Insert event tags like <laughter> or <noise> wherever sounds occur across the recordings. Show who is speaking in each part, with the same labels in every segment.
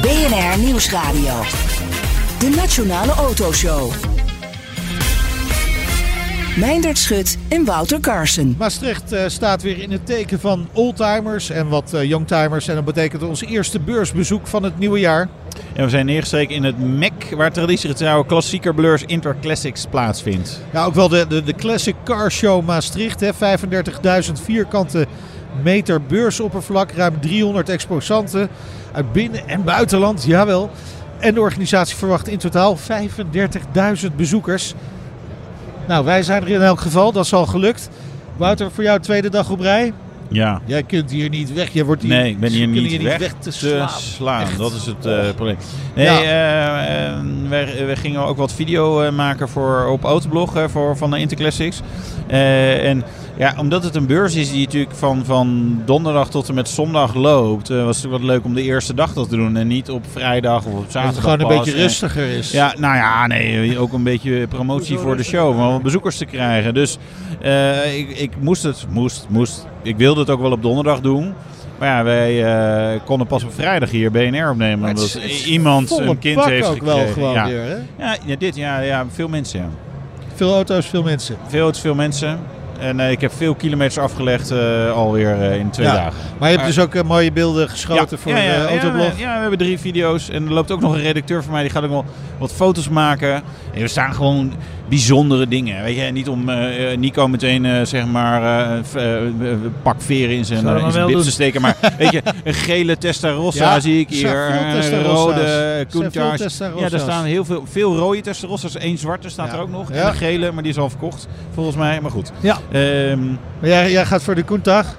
Speaker 1: BNR Nieuwsradio. De Nationale Autoshow. Meindert Schut en Wouter Carson.
Speaker 2: Maastricht uh, staat weer in het teken van oldtimers en wat uh, youngtimers. En dat betekent ons eerste beursbezoek van het nieuwe jaar.
Speaker 3: En we zijn neergestreken in het MEC, waar traditiegetrouw klassieker Blurs Interclassics plaatsvindt.
Speaker 2: Ja, ook wel de, de, de Classic Car Show Maastricht. 35.000 vierkante meter beursoppervlak, ruim 300 exposanten uit binnen- en buitenland, jawel. En de organisatie verwacht in totaal 35.000 bezoekers. Nou, wij zijn er in elk geval, dat is al gelukt. Wouter, voor jou tweede dag op rij.
Speaker 3: Ja.
Speaker 2: Jij kunt hier niet weg. Je wordt hier,
Speaker 3: nee, ik ben hier niet,
Speaker 2: hier
Speaker 3: weg,
Speaker 2: weg, te slaan.
Speaker 3: slaan.
Speaker 2: Echt.
Speaker 3: Dat is het uh, probleem. Nee,
Speaker 2: Ja.
Speaker 3: eh, eh, wij, wij gingen ook wat video maken voor, op Autoblog voor, van de Interclassics. En ja, omdat het een beurs is die natuurlijk van, van donderdag tot en met zondag loopt, was het wat leuk om de eerste dag dat te doen en niet op vrijdag of op
Speaker 2: Dat het
Speaker 3: zaterdag.
Speaker 2: gewoon een
Speaker 3: pas.
Speaker 2: beetje rustiger is.
Speaker 3: ja, nou ja, nee, ook een beetje promotie voor de show, om bezoekers te krijgen. Dus ik, ik moest het, moest, moest. Ik wilde het ook wel op donderdag doen. Maar ja, wij eh, konden pas op vrijdag hier BNR opnemen. Omdat
Speaker 2: is- het is
Speaker 3: iemand een kind heeft
Speaker 2: ook wel gewoon
Speaker 3: ja.
Speaker 2: weer, hè?
Speaker 3: Ja, ja, dit, ja, ja, veel mensen. Ja.
Speaker 2: Veel auto's, veel mensen.
Speaker 3: Veel, is veel mensen. En eh, ik heb veel kilometers afgelegd eh, alweer in twee
Speaker 2: Ja.
Speaker 3: dagen.
Speaker 2: Maar je hebt dus ook mooie beelden geschoten voor
Speaker 3: ja,
Speaker 2: de Autoblog.
Speaker 3: Ja, we- ja, we hebben drie video's. En er loopt ook nog een redacteur van mij. Die gaat ook wel wat foto's maken. En er staan gewoon bijzondere dingen. Weet je, En niet om eh, eh, Nico meteen eh, zeg maar pak veren in zijn, in zijn te steken. Maar <laughs> weet je, een gele Testarossa
Speaker 2: Ja,
Speaker 3: zie ik
Speaker 2: er
Speaker 3: hier. rode Countach. Ja, er staan heel veel, veel rode Testarossas. Eén zwarte staat
Speaker 2: Ja.
Speaker 3: er ook nog.
Speaker 2: Ja.
Speaker 3: En een gele, maar die is al verkocht volgens mij. Maar goed.
Speaker 4: Ja.
Speaker 3: Ehm,
Speaker 2: Maar jij, jij gaat voor de Countach?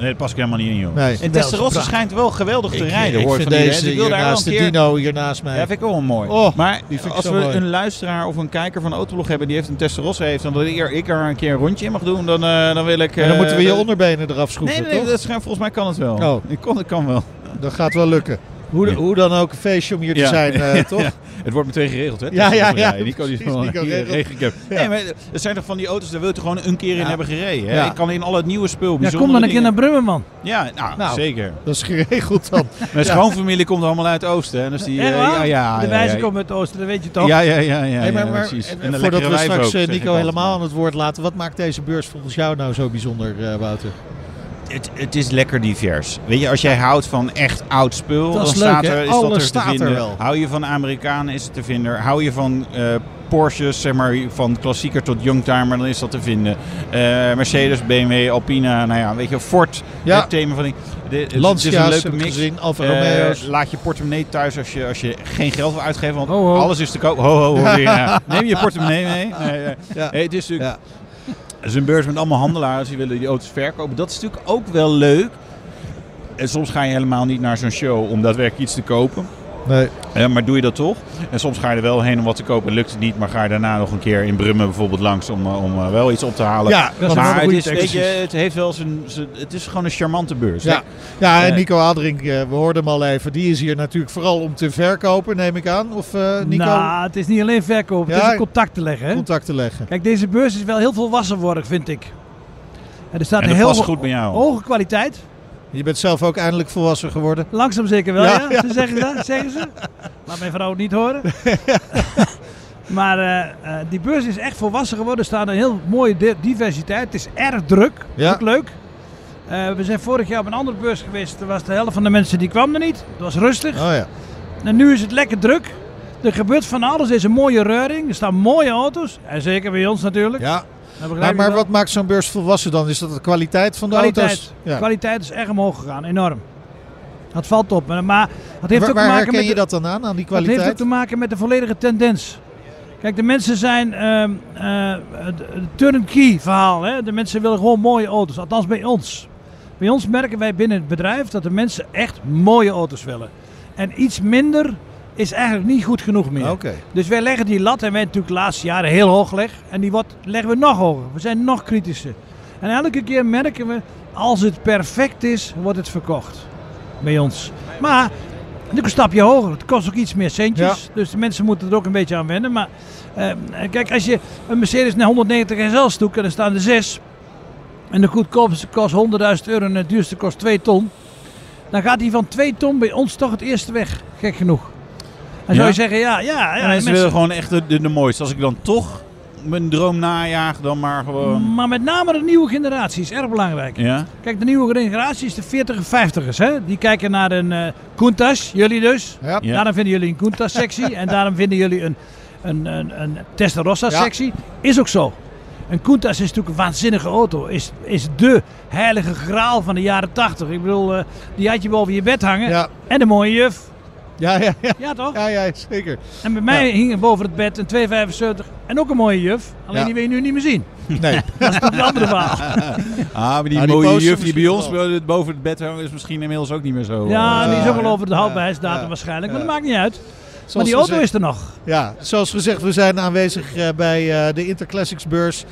Speaker 3: Nee, dat pas ik helemaal niet in, joh.
Speaker 2: Nee.
Speaker 3: En Testarossa schijnt wel geweldig te rijden,
Speaker 2: ik
Speaker 3: hoor ik
Speaker 2: vind
Speaker 3: van
Speaker 2: deze
Speaker 3: ik wil daar wel
Speaker 2: de
Speaker 3: keer...
Speaker 2: Dino hier naast mij.
Speaker 3: Ja, vind ik ook wel mooi.
Speaker 2: Oh,
Speaker 3: maar
Speaker 2: die vind ik
Speaker 3: als
Speaker 2: zo
Speaker 3: we
Speaker 2: mooi.
Speaker 3: een luisteraar of een kijker van Autoblog hebben die heeft een Testarossa heeft, en dat ik, er een keer een rondje in mag doen, dan, eh, dan wil ik...
Speaker 2: En dan
Speaker 3: eh,
Speaker 2: moeten we je onderbenen eraf schroeven,
Speaker 3: Nee, nee,
Speaker 2: toch?
Speaker 3: dat volgens mij kan het wel.
Speaker 2: Oh.
Speaker 3: Ik kon, het kan wel.
Speaker 2: Dat gaat wel lukken. Hoe,
Speaker 3: Ja.
Speaker 2: hoe dan ook een feestje om hier te
Speaker 3: Ja.
Speaker 2: zijn, eh, <laughs> toch?
Speaker 3: Ja, het wordt meteen geregeld, hè?
Speaker 2: Ja, ja, ja,
Speaker 3: Nico die
Speaker 2: precies,
Speaker 3: van
Speaker 2: Nico
Speaker 3: hier
Speaker 2: regelt.
Speaker 3: regel ik heb.
Speaker 2: Ja.
Speaker 3: Nee, maar er zijn toch van die auto's, daar wil je gewoon een keer in
Speaker 2: Ja.
Speaker 3: hebben gereden. Hè?
Speaker 2: Ja.
Speaker 3: Ik kan in al het nieuwe spul,
Speaker 4: Ja, kom dan een keer naar
Speaker 3: dingen-
Speaker 4: Brummen, man.
Speaker 3: Ja, nou,
Speaker 2: Nou.
Speaker 3: zeker.
Speaker 2: Dat is geregeld dan. <laughs>
Speaker 3: Mijn schoonfamilie komt allemaal uit het oosten. Hè? Dus die, eh, ja, ja,
Speaker 4: de
Speaker 3: ja,
Speaker 4: wijze
Speaker 3: ja.
Speaker 4: komt uit het oosten, dat weet je toch?
Speaker 3: Ja, ja, ja, ja,
Speaker 2: Hey, maar,
Speaker 3: ja,
Speaker 2: maar,
Speaker 3: precies.
Speaker 2: en-
Speaker 3: En
Speaker 2: voordat we straks
Speaker 3: ook,
Speaker 2: eh, Nico helemaal aan het woord laten, wat maakt deze beurs volgens jou nou zo bijzonder, eh, Wouter?
Speaker 3: Het, het is lekker divers. Weet je, als jij houdt van echt oud spul, dan staat
Speaker 2: leuk,
Speaker 3: er, is
Speaker 2: Alles
Speaker 3: dat er
Speaker 2: staat
Speaker 3: te
Speaker 2: er
Speaker 3: vinden.
Speaker 2: wel.
Speaker 3: Hou je van Amerikanen, is het te vinden. Hou je van eh, Porsches, zeg maar, van klassieker tot youngtimer, dan is dat te vinden. Eh, Mercedes, BMW, Alpina, nou ja, weet je, Ford,
Speaker 2: Ja.
Speaker 3: het thema van die... de- het- is een leuke mix.
Speaker 2: gezien, Alfa
Speaker 3: Eh, laat je portemonnee thuis als je, als je geen geld wil uitgeven, want
Speaker 4: Ho, ho.
Speaker 3: alles is te koop. Ho, ho, ho, <laughs> ja. Neem je portemonnee mee. Nee, nee.
Speaker 2: Ja.
Speaker 3: Nee, het is natuurlijk
Speaker 2: Ja.
Speaker 3: Is een beurs met allemaal handelaars die willen die auto's verkopen. Dat is natuurlijk ook wel leuk. En soms ga je helemaal niet naar zo'n show om daadwerkelijk iets te kopen.
Speaker 2: Nee.
Speaker 3: Maar doe je dat toch? En soms ga je er wel heen om wat te kopen. Lukt het niet, maar ga je daarna nog een keer in Brummen bijvoorbeeld langs om, eh, om eh, wel iets op te halen.
Speaker 2: Ja,
Speaker 4: dat is
Speaker 3: maar het, is, weet
Speaker 4: tekst.
Speaker 3: je, het heeft wel zijn, zijn- Het is gewoon een charmante beurs.
Speaker 2: Ja, ja en
Speaker 3: Eh.
Speaker 2: Nico Adrink, we hoorden hem al even, die is hier natuurlijk vooral om te verkopen, neem ik aan. Of eh, Nico,
Speaker 4: Nou, het is niet alleen verkopen, het is contact te leggen. Hè?
Speaker 2: contact te leggen.
Speaker 4: Kijk, deze beurs is wel heel volwassenwoord, vind ik. En er staat
Speaker 3: En
Speaker 4: een
Speaker 3: dat
Speaker 4: heel
Speaker 3: past
Speaker 4: ho-
Speaker 3: goed bij jou.
Speaker 4: hoge kwaliteit.
Speaker 2: Je bent zelf ook eindelijk volwassen geworden.
Speaker 4: Langzaam zeker wel,
Speaker 2: Ja,
Speaker 4: ja.
Speaker 2: ja.
Speaker 4: Ze zeggen, ze dat, zeggen ze. Laat mijn vrouw het niet horen. <laughs> maar eh, eh, die beurs is echt volwassen geworden. Er staat een heel mooie di- diversiteit. Het is erg druk.
Speaker 2: Ja.
Speaker 4: Ook leuk. Eh, we zijn vorig jaar op een andere beurs geweest. Er was de helft van de mensen die kwam er niet. Het was rustig.
Speaker 2: Oh ja.
Speaker 4: En nu is het lekker druk. Er gebeurt van alles. Er is een mooie reuring. Er staan mooie auto's. En zeker bij ons natuurlijk.
Speaker 2: ja.
Speaker 4: Dat begrijp
Speaker 2: Maar, maar wat maakt zo'n beurs volwassen dan? Is dat de kwaliteit van de
Speaker 4: kwaliteit.
Speaker 2: auto's? Ja.
Speaker 4: kwaliteit is erg omhoog gegaan. Enorm. Dat valt op. Maar- het heeft
Speaker 2: Waar,
Speaker 4: ook te maken
Speaker 2: herken
Speaker 4: met
Speaker 2: je dat dan aan, aan die
Speaker 4: Het heeft
Speaker 2: kwaliteit?
Speaker 4: ook te maken met de volledige tendens. Kijk, de mensen zijn het het turnkey verhaal. Hè? De mensen willen gewoon mooie auto's. Althans bij ons. Bij ons merken wij binnen het bedrijf dat de mensen echt mooie auto's willen. En iets minder is eigenlijk niet goed genoeg meer. Dus wij leggen die lat, en wij natuurlijk de laatste jaren heel hoog gelegd. En die wordt, leggen we nog hoger. We zijn nog kritischer. En elke keer merken we, als het perfect is, wordt het verkocht. Bij ons. Maar, natuurlijk een stapje hoger. Het kost ook iets meer centjes. Dus de mensen moeten er ook een beetje aan wennen. Maar eh, kijk, als je een Mercedes naar 190 SL stoekt en er staan er zes. En de goedkoopste kost 100.000 euro en de duurste kost 2 ton. Dan gaat die van 2 ton bij ons toch het eerste weg. Gek genoeg. Dan zou je zeggen, ja, ja, ja
Speaker 3: En mensen willen gewoon echt de, de, de mooiste. Als ik dan toch mijn droom najaag, dan maar gewoon...
Speaker 4: Maar met name de nieuwe generatie is erg belangrijk.
Speaker 3: Ja?
Speaker 4: Kijk, de nieuwe generatie is de 40 en 50ers. Hè? Die kijken naar een eh Countach, jullie dus.
Speaker 2: Ja.
Speaker 3: Ja.
Speaker 4: Daarom vinden jullie een Countach-sectie. <laughs> en daarom vinden jullie een, een, een, een Testarossa-sectie. Is ook zo. Een Countach is natuurlijk een waanzinnige auto. Is, is de heilige graal van de jaren 80. Ik bedoel, eh, die had je boven je bed hangen.
Speaker 2: Ja.
Speaker 4: En een mooie juf.
Speaker 2: Ja, ja, ja.
Speaker 4: Ja, toch?
Speaker 2: Ja, ja, zeker.
Speaker 4: En bij mij hing er boven het bed een 275 en ook een mooie juf. Alleen
Speaker 2: Ja.
Speaker 4: die wil je nu niet meer zien.
Speaker 2: Nee. <laughs>
Speaker 4: Dat is een andere verhaal. <laughs>
Speaker 3: Ah, maar die
Speaker 2: die
Speaker 3: mooie juf die bij ons boven het bed hangt, is misschien inmiddels ook niet meer zo...
Speaker 4: Ja,
Speaker 3: eh,
Speaker 4: die is ook wel over de houdbaarheidsdatum
Speaker 2: ja,
Speaker 4: waarschijnlijk. Maar dat maakt niet uit. maar die auto
Speaker 2: gezegd-
Speaker 4: is er nog.
Speaker 2: Ja, zoals gezegd, we zijn aanwezig eh, bij eh, de Interclassics beurs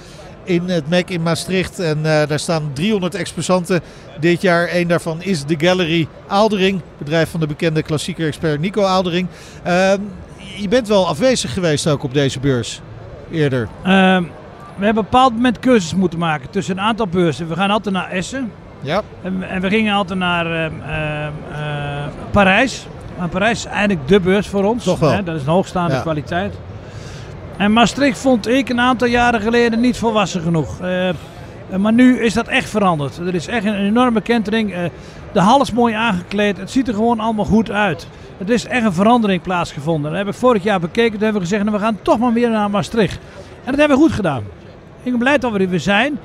Speaker 2: in het MEC in Maastricht. En eh, daar staan 300 exposanten dit jaar. Eén daarvan is de Gallery Aaldering, bedrijf van de bekende klassieker expert Nico Aaldering. Ehm, je bent wel afwezig geweest ook op deze beurs eerder.
Speaker 4: Ehm, we hebben op een bepaald moment keuzes moeten maken tussen een aantal beurzen. We gaan altijd naar Essen.
Speaker 2: Ja,
Speaker 4: En, en we gingen altijd naar ehm, eh, Parijs. Maar Parijs is eigenlijk de beurs voor ons.
Speaker 2: Toch wel.
Speaker 4: Hè? Dat is een hoogstaande
Speaker 2: Ja.
Speaker 4: kwaliteit. En Maastricht vond ik een aantal jaren geleden niet volwassen genoeg. Eh, maar nu is dat echt veranderd. Er is echt een enorme kentering. Eh, de hal is mooi aangekleed. Het ziet er gewoon allemaal goed uit. Er is echt een verandering plaatsgevonden. Dat heb ik vorig jaar bekeken. Toen hebben we gezegd, nou, we gaan toch maar weer naar Maastricht. En dat hebben we goed gedaan. Ik ben blij dat we er weer zijn.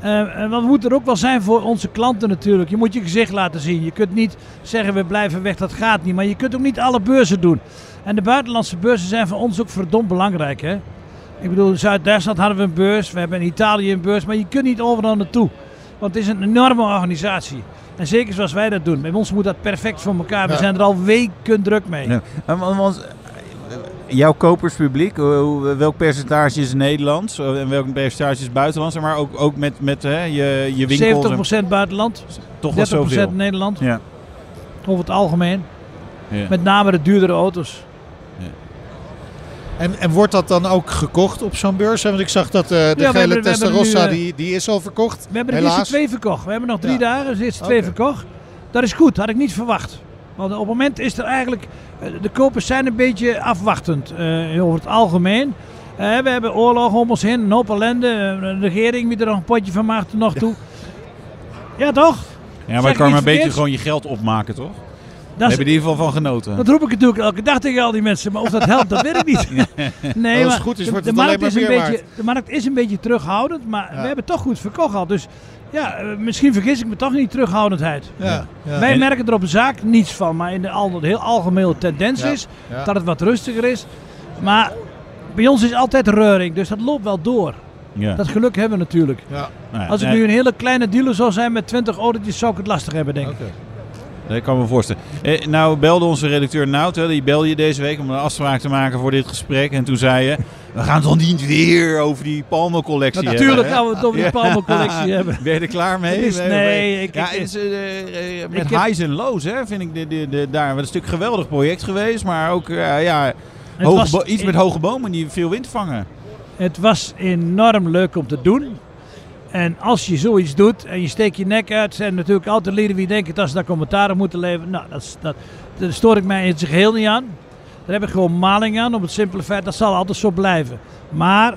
Speaker 4: Eh, want we moeten er ook wel zijn voor onze klanten natuurlijk. Je moet je gezicht laten zien. Je kunt niet zeggen we blijven weg, dat gaat niet. Maar je kunt ook niet alle beurzen doen. En de buitenlandse beurzen zijn voor ons ook verdomd belangrijk. Hè? Ik bedoel, in Zuid-Duitsland hadden we een beurs. We hebben in Italië een beurs. Maar je kunt niet overal naartoe. Want het is een enorme organisatie. En zeker zoals wij dat doen. Bij ons moet dat perfect voor elkaar. We
Speaker 2: Ja.
Speaker 4: zijn er al weken druk mee.
Speaker 3: Ja. En want- jouw koperspubliek, welk percentage is Nederlands en welk percentage is buitenlands? Maar ook, ook met, met hè, je, je winkels. en-
Speaker 4: 70% buitenland,
Speaker 3: toch wel
Speaker 4: 30%
Speaker 3: zoveel.
Speaker 4: Nederland.
Speaker 3: Ja.
Speaker 4: Over het algemeen.
Speaker 3: Ja.
Speaker 4: Met name de duurdere auto's.
Speaker 2: En, en wordt dat dan ook gekocht op zo'n beurs? Want ik zag dat eh, de gele
Speaker 4: nu,
Speaker 2: Testarossa,
Speaker 4: eh,
Speaker 2: die, die is al verkocht.
Speaker 4: We hebben de
Speaker 2: Helaas.
Speaker 4: eerste twee verkocht. We hebben nog drie
Speaker 2: Ja.
Speaker 4: dagen, dus de eerste twee verkocht. Dat is goed, had ik niet verwacht. Want op het moment is er eigenlijk, eh, de kopers zijn een beetje afwachtend eh, over het algemeen. Eh, we hebben oorlog om ons heen, een hoop ellende. De regering wie er nog een potje van maakt nog toe. Ja, toch?
Speaker 3: Ja, maar je kan maar een beetje gewoon je geld opmaken, toch? Daar heb je in ieder geval van genoten.
Speaker 4: dat roep ik natuurlijk elke dag tegen al die mensen. Maar of dat helpt, dat weet ik niet. <laughs> Nee,
Speaker 2: Als het
Speaker 4: maar
Speaker 2: goed is,
Speaker 4: de-
Speaker 2: wordt
Speaker 4: de, markt is een beetje, de markt is een beetje terughoudend. Maar
Speaker 2: Ja.
Speaker 4: we hebben toch goed verkocht al. Dus ja, eh, misschien vergis ik me toch niet terughoudendheid.
Speaker 2: Ja, ja.
Speaker 4: Wij
Speaker 3: En-
Speaker 4: merken er op de zaak niets van, maar in de al, de heel algemene tendens
Speaker 2: Ja,
Speaker 4: is
Speaker 2: ja.
Speaker 4: dat het wat rustiger is. Maar bij ons is altijd reuring, dus dat loopt wel door.
Speaker 3: Ja.
Speaker 4: Dat geluk hebben we natuurlijk.
Speaker 2: Ja,
Speaker 3: Nou ja,
Speaker 4: Als ik
Speaker 3: nee,
Speaker 4: nu een hele kleine dealer zou zijn met 20 autootjes, zou ik het lastig hebben, denk ik.
Speaker 2: oké.
Speaker 3: Dat kan ik me voorstellen. Eh, nou belde onze redacteur Nout, hè, die belde je deze week om een afspraak te maken voor dit gesprek. En toen zei je, we gaan toch niet weer over die Palmo-collectie
Speaker 4: Natuurlijk
Speaker 3: hebben, hè?
Speaker 4: gaan we het over die
Speaker 3: Ja.
Speaker 4: Palmo-collectie <laughs> hebben.
Speaker 3: Ben je er klaar mee?
Speaker 4: Is- nee, ik-
Speaker 3: ja,
Speaker 4: ik-
Speaker 3: is, eh, eh, met
Speaker 4: ik
Speaker 3: highs en lows, hè, vind ik de, de, de, daar. Wat een stuk geweldig project geweest, maar ook eh, ja, hoge
Speaker 4: was
Speaker 3: iets met hoge bomen die veel wind vangen.
Speaker 4: Het was enorm leuk om te doen. En als je zoiets doet en je steekt je nek uit, zijn er natuurlijk altijd leden die denken dat ze daar commentaar op moeten leveren. Nou, dat, dat, daar stoor ik mij in zijn geheel niet aan. Daar heb ik gewoon maling aan, op het simpele feit dat zal altijd zo blijven. Maar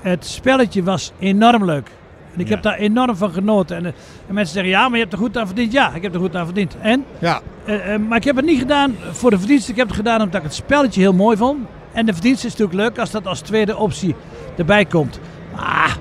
Speaker 4: het spelletje was enorm leuk. En ik
Speaker 3: Ja.
Speaker 4: heb daar enorm van genoten. En, eh, en mensen zeggen, ja, maar je hebt er goed aan verdiend. Ja, ik heb er goed aan verdiend. En
Speaker 2: Ja,
Speaker 4: eh, eh, maar ik heb het niet gedaan voor de verdiensten. Ik heb het gedaan omdat ik het spelletje heel mooi vond. En de verdiensten is natuurlijk leuk als dat als tweede optie erbij komt. Maar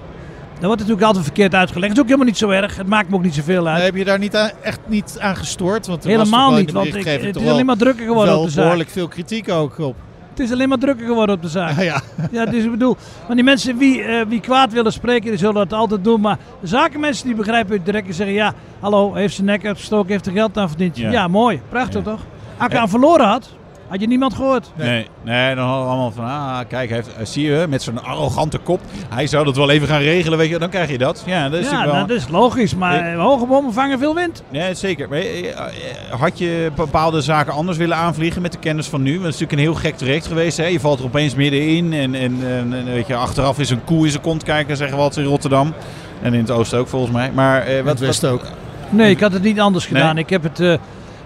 Speaker 4: dat wordt natuurlijk altijd verkeerd uitgelegd. Dat is ook helemaal niet zo erg. Het maakt me ook niet zoveel uit.
Speaker 2: Nee, heb je daar niet aan, echt niet aan gestoord? Want
Speaker 4: Helemaal niet, want ik, het is alleen maar drukker geworden op de zaak.
Speaker 2: behoorlijk veel kritiek ook op.
Speaker 4: Het is alleen maar drukker geworden op de zaak.
Speaker 2: Ja, ja.
Speaker 4: Ja, dus ik bedoel, maar die mensen wie, eh, wie kwaad willen spreken, die zullen dat altijd doen. Maar de zakenmensen die begrijpen het direct en zeggen, ja, hallo, heeft zijn nek uitgestoken, heeft er geld aan verdiend.
Speaker 3: Ja.
Speaker 4: Ja, mooi, prachtig
Speaker 3: Ja.
Speaker 4: toch? Als ik aan verloren had, Had je niemand gehoord?
Speaker 3: Nee, nee, dan hadden we allemaal van, ah, kijk, hij heeft, eh, zie je, met zijn arrogante kop, hij zou dat wel even gaan regelen, weet je, dan krijg je dat. Ja, dat is
Speaker 4: ja,
Speaker 3: natuurlijk wel...
Speaker 4: nou, dat is logisch, maar hoge bomen vangen veel wind.
Speaker 3: Nee, zeker. Maar, eh, eh, had je bepaalde zaken anders willen aanvliegen met de kennis van nu? Want het is natuurlijk een heel gek traject geweest. Hè? Je valt er opeens middenin en, en, en, en weet je, achteraf is een koe in zijn kont kijken, zeggen we altijd in Rotterdam. En in het oosten ook volgens mij. Maar eh,
Speaker 2: Wat West
Speaker 3: wat-
Speaker 2: ook.
Speaker 4: Nee, ik had het niet anders
Speaker 3: Nee?
Speaker 4: gedaan. Ik, heb het, eh,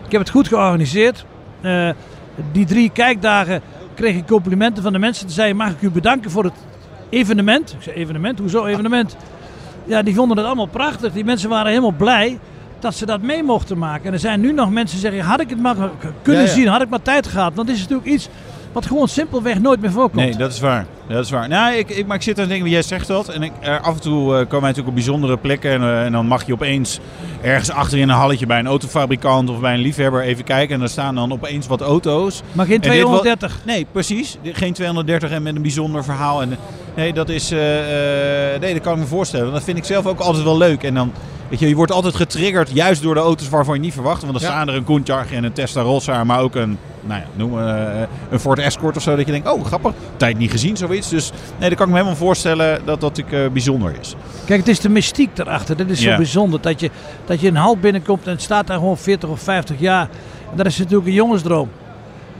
Speaker 4: ik heb het goed georganiseerd. Eh, die drie kijkdagen kreeg ik complimenten van de mensen. Ze zeiden, mag ik u bedanken voor het evenement? Ik zei, evenement? Hoezo evenement? Ja, die vonden het allemaal prachtig. Die mensen waren helemaal blij dat ze dat mee mochten maken. En er zijn nu nog mensen die zeggen, had ik het maar kunnen
Speaker 2: Ja, ja.
Speaker 4: zien, had ik maar tijd gehad. Want het is natuurlijk iets wat gewoon simpelweg nooit meer voorkomt.
Speaker 3: Nee, dat is waar. Dat is waar. Nou, ik, ik, maar ik zit aan te denken, jij zegt dat. En ik, er, af en toe eh, komen wij natuurlijk op bijzondere plekken. En, eh, en dan mag je opeens ergens achter in een halletje bij een autofabrikant of bij een liefhebber even kijken. En daar staan dan opeens wat auto's.
Speaker 4: Maar geen
Speaker 3: En dit wel-
Speaker 4: 230.
Speaker 3: Nee, precies. Geen 230 en met een bijzonder verhaal. En, eh, nee, dat is, eh, eh, nee, dat kan ik me voorstellen. Dat vind ik zelf ook altijd wel leuk. En dan, weet je, je wordt altijd getriggerd juist door de auto's waarvan je niet verwacht. Want
Speaker 2: Ja.
Speaker 3: staan er een Countach en een Testarossa, maar ook een, nou ja, noem eh, een Ford Escort of zo. Dat je denkt, oh grappig, tijd niet gezien, zoiets. Dus nee, dat kan ik me helemaal voorstellen dat dat ik, eh, bijzonder is.
Speaker 4: Kijk, het is de mystiek daarachter. Dat is zo bijzonder. Dat je, dat je een hal binnenkomt en het staat daar gewoon 40 of 50 jaar. En dat is natuurlijk een jongensdroom.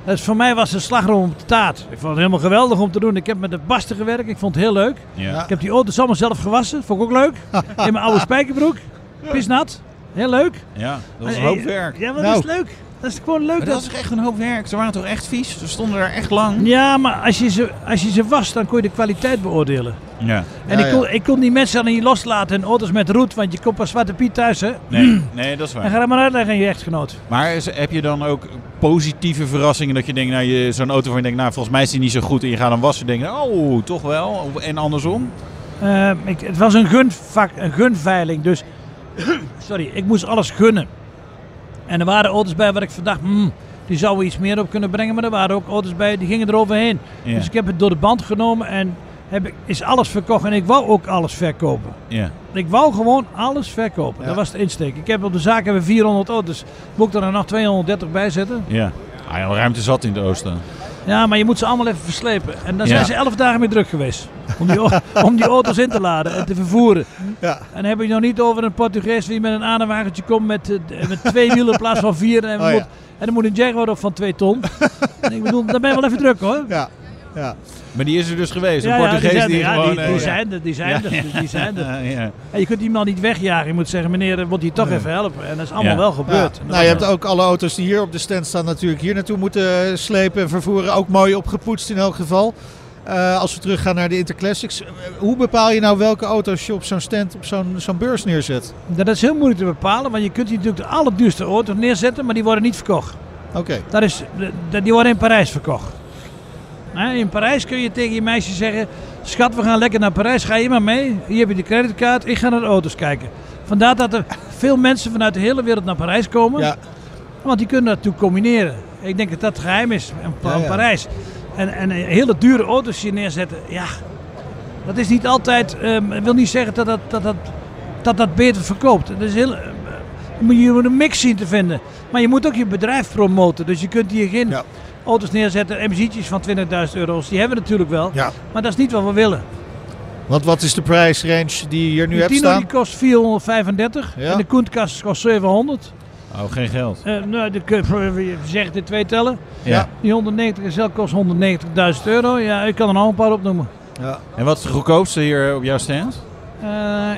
Speaker 4: Dus voor mij was een slagroom op de taart. Ik vond het helemaal geweldig om te doen. Ik heb met de basten gewerkt. Ik vond het heel leuk.
Speaker 3: Ja.
Speaker 4: Ik heb die auto's allemaal zelf gewassen. Vond ik ook leuk. <laughs> In mijn oude spijkerbroek. Pisnat. Heel leuk.
Speaker 3: Ja, dat was een
Speaker 4: Eh,
Speaker 3: hoop werk.
Speaker 4: Ja, maar
Speaker 2: Nou.
Speaker 4: dat is leuk. Dat is gewoon leuk.
Speaker 3: Maar dat is echt een hoop werk. Ze waren toch echt vies? Ze stonden daar echt lang.
Speaker 4: Ja, maar als je, ze, als je ze wast, dan kon je de kwaliteit beoordelen.
Speaker 3: Ja.
Speaker 4: En
Speaker 2: Ja,
Speaker 4: ik, kon,
Speaker 2: ja.
Speaker 4: ik kon die mensen dan niet loslaten in auto's met roet, want je komt pas Zwarte Piet thuis, hè?
Speaker 3: Nee, <clears throat> nee, dat is waar.
Speaker 4: En ga dat maar uitleggen aan je echtgenoot.
Speaker 3: Maar is- heb je dan ook positieve verrassingen dat je denkt, nou, je, zo'n auto van je denkt, nou, volgens mij is die niet zo goed en je gaat hem wassen en denk je, oh, toch wel? En andersom?
Speaker 4: Eh, ik, het was een, gunvak, een gunveiling, dus <clears throat> sorry, ik moest alles gunnen. En er waren auto's bij waar ik verdacht, hmm, die zouden iets meer op kunnen brengen, maar er waren ook auto's bij die gingen eroverheen.
Speaker 3: Ja.
Speaker 4: Dus ik heb het door de band genomen en heb ik, is alles verkocht en ik wou ook alles verkopen.
Speaker 3: Ja.
Speaker 4: Ik wou gewoon alles verkopen.
Speaker 2: Ja.
Speaker 4: Dat was de insteek. Ik heb op de zaak hebben we 400 auto's. Moet ik er nog 230 bij zetten?
Speaker 3: Ja. Ah, ja, ruimte zat in het oosten.
Speaker 4: Ja, maar je moet ze allemaal even verslepen. En dan
Speaker 3: Ja.
Speaker 4: zijn ze 11 dagen mee druk geweest. Om die, <laughs> om die auto's in te laden en te vervoeren.
Speaker 2: Ja.
Speaker 4: En dan heb je nog niet over een Portugees die met een aanwagentje komt met, eh, met twee <laughs> wielen in plaats van vier. En,
Speaker 2: Oh, ja.
Speaker 4: moet, en dan moet een Jaguar op van 2 ton. <laughs> en ik bedoel, dan ben je wel even druk hoor.
Speaker 2: Ja. Ja.
Speaker 3: Maar die is er dus geweest. Een
Speaker 4: Ja, ja,
Speaker 3: Portugees
Speaker 4: die, zijn,
Speaker 3: die,
Speaker 4: er, ja,
Speaker 3: gewoon...
Speaker 4: die,
Speaker 3: eh,
Speaker 4: die zijn er, die zijn er, die zijn er. <laughs>
Speaker 3: Ja, ja.
Speaker 4: En je kunt die man niet wegjagen. Je moet zeggen, meneer, wordt hier toch
Speaker 2: Nee.
Speaker 4: even helpen. En dat is allemaal
Speaker 3: Ja.
Speaker 4: wel gebeurd.
Speaker 2: Nou, je hebt ook alle auto's die hier op de stand staan natuurlijk hier naartoe moeten slepen en vervoeren. Ook mooi opgepoetst in elk geval. Eh, als we teruggaan naar de Interclassics. eh, Hoe bepaal je nou welke auto's je op zo'n stand, op zo'n zo'n beurs neerzet?
Speaker 4: Dat is heel moeilijk te bepalen, want je kunt hier natuurlijk de allerduurste auto's neerzetten, maar die worden niet verkocht.
Speaker 2: Oké.
Speaker 4: Dat is, die worden in Parijs verkocht. In Parijs kun je tegen je meisje zeggen: Schat, we gaan lekker naar Parijs, ga je maar mee? Hier heb je de creditcard, ik ga naar de auto's kijken. Vandaar dat er veel mensen vanuit de hele wereld naar Parijs komen,
Speaker 2: Ja.
Speaker 4: want die kunnen dat natuurlijk combineren. Ik denk dat dat geheim is
Speaker 2: Ja, ja.
Speaker 4: Parijs. En, en hele dure auto's hier neerzetten, ja, dat is niet altijd, ehm, wil niet zeggen dat dat, dat, dat, dat, dat beter verkoopt. Dat is heel, eh, moet je moet een mix zien te vinden. Maar je moet ook je bedrijf promoten. Dus je kunt hier geen
Speaker 2: Ja.
Speaker 4: Auto's neerzetten, MG'tjes van 20.000 euro's. Die hebben we natuurlijk wel.
Speaker 2: ja.
Speaker 4: Maar dat is niet wat we willen.
Speaker 2: Want wat is de prijsrange die je hier nu hebt
Speaker 4: Tino
Speaker 2: staan?
Speaker 4: die kost 435
Speaker 2: Ja.
Speaker 4: en de Koentkast kost 700.
Speaker 3: Oh, geen geld.
Speaker 4: Eh nou, de, je zegt in twee tellen.
Speaker 2: Ja.
Speaker 4: Die 190 SL kost 190.000 euro. Ja, ik kan er nog een paar opnoemen.
Speaker 2: Ja.
Speaker 3: En wat is de goedkoopste hier op jouw stand?
Speaker 4: Eh,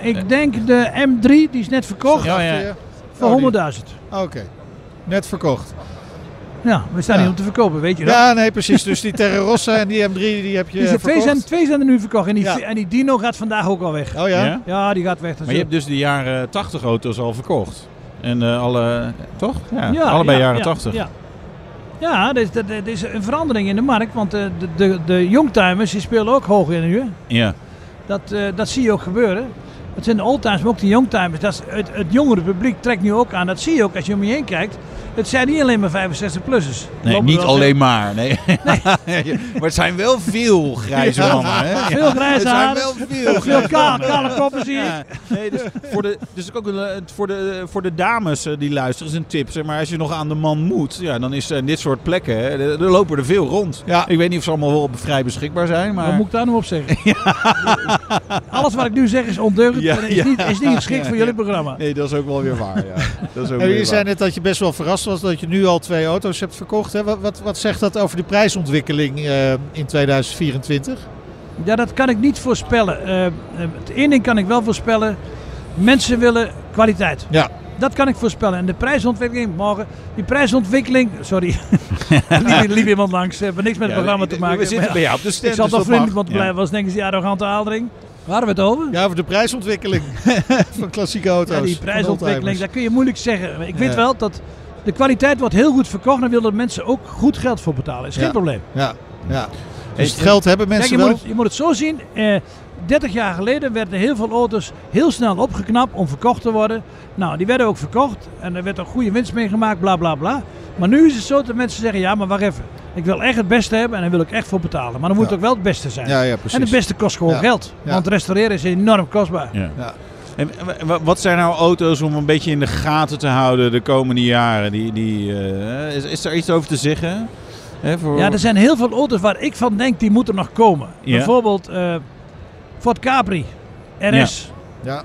Speaker 4: ik denk de M3, die is net verkocht,
Speaker 3: Ja, ja.
Speaker 4: voor
Speaker 2: Oh, die-
Speaker 4: 100.000.
Speaker 2: Oké. Net verkocht.
Speaker 4: Ja, we staan
Speaker 2: Ja.
Speaker 4: hier om te verkopen, weet je dat?
Speaker 2: Ja, nee, precies. Dus die Terrarossa en die M3 die heb je
Speaker 4: twee, zijn, twee zijn er nu verkocht en die,
Speaker 2: Ja.
Speaker 4: en die Dino gaat vandaag ook al weg.
Speaker 2: Oh ja?
Speaker 3: Ja?
Speaker 4: Die gaat weg.
Speaker 3: Maar je hebt dus de jaren 80 auto's al verkocht. En eh, alle, toch? Ja, allebei jaren
Speaker 4: ja,
Speaker 3: 80.
Speaker 4: Ja, ja er, is, er, is een verandering in de markt, want eh, de, de, de youngtimers die spelen ook hoog in nu.
Speaker 3: Ja.
Speaker 4: Dat, eh, dat zie je ook gebeuren. Het zijn de oldtimers, maar ook de youngtimers. Dat is het, het jongere publiek trekt nu ook aan. Dat zie je ook als je om je heen kijkt. Het zijn niet alleen maar 65-plussers.
Speaker 3: Nee, niet alleen maar. Nee. <laughs> <laughs> maar het zijn wel veel grijze mannen. Hè?
Speaker 4: Veel grijze
Speaker 3: Het zijn wel veel
Speaker 4: Veel
Speaker 3: grijze
Speaker 4: kale,
Speaker 3: mannen.
Speaker 4: kale koppen zie.
Speaker 3: Ja, nee, dus voor de, dus ook een, voor, de, voor de dames eh, die luisteren is een tip. Zeg maar, als je nog aan de man moet, ja, dan is eh, dit soort plekken, hè, er, er lopen er veel rond.
Speaker 2: Ja.
Speaker 3: Ik weet niet of ze allemaal wel vrij beschikbaar zijn, maar...
Speaker 4: Wat moet ik daar nou op zeggen? <laughs> Alles wat ik nu zeg is ondeugend
Speaker 3: Ja,
Speaker 4: en is,
Speaker 3: ja.
Speaker 4: niet, is niet geschikt
Speaker 3: Ja,
Speaker 4: voor
Speaker 3: ja.
Speaker 4: jullie programma.
Speaker 3: Nee, dat is ook wel weer waar. Ja. Dat is ook
Speaker 2: En <laughs>
Speaker 3: weer
Speaker 2: je zei net dat je best wel verrast was dat je nu al twee auto's hebt verkocht. Hè? Wat, wat, wat zegt dat over de prijsontwikkeling eh, in 2024?
Speaker 4: Ja, dat kan ik niet voorspellen. Eh, eh, het één ding kan ik wel voorspellen. Mensen willen kwaliteit.
Speaker 2: Ja.
Speaker 4: Dat kan ik voorspellen. En de prijsontwikkeling morgen. Die prijsontwikkeling. Sorry. <laughs> <laughs> liep, liep iemand langs. Heeft niks met het
Speaker 3: Ja,
Speaker 4: programma te maken.
Speaker 3: We zitten bij
Speaker 4: ja,
Speaker 3: jou op de stand,
Speaker 4: ik zal
Speaker 3: dus
Speaker 4: toch
Speaker 3: dat
Speaker 4: vriendelijk moeten blijven. Was denken ze die arrogante aaldering. Waar hebben we het over?
Speaker 2: Ja, over de prijsontwikkeling <laughs> van klassieke auto's.
Speaker 4: Ja, die prijsontwikkeling, dat kun je moeilijk zeggen. Ik weet
Speaker 2: Ja.
Speaker 4: wel dat de kwaliteit wordt heel goed verkocht. En willen mensen ook goed geld voor betalen. Is geen
Speaker 2: Ja.
Speaker 4: probleem.
Speaker 2: Ja, ja. Dus het geld hebben
Speaker 4: Kijk,
Speaker 2: mensen
Speaker 4: je,
Speaker 2: wel.
Speaker 4: moet het, je moet het zo zien. Eh, 30 jaar geleden werden heel veel auto's heel snel opgeknapt om verkocht te worden. Nou, die werden ook verkocht en er werd ook goede winst mee gemaakt, bla bla bla. Maar nu is het zo dat mensen zeggen: ja, maar wacht even. Ik wil echt het beste hebben en daar wil ik echt voor betalen. Maar dan moet
Speaker 2: Ja.
Speaker 4: het ook wel het beste zijn.
Speaker 2: Ja, ja, precies.
Speaker 4: en het beste kost gewoon
Speaker 2: Ja.
Speaker 4: geld.
Speaker 2: Ja.
Speaker 4: Want restaureren is enorm kostbaar.
Speaker 3: Ja.
Speaker 2: Ja.
Speaker 3: En wa- wa- wat zijn nou auto's om een beetje in de gaten te houden de komende jaren? Die, die, eh, is, is er iets over te zeggen? Hè, voor...
Speaker 4: Ja, er zijn heel veel auto's waar ik van denk die moeten nog komen.
Speaker 3: Ja.
Speaker 4: Bijvoorbeeld eh Ford Capri, RS.
Speaker 2: Ja.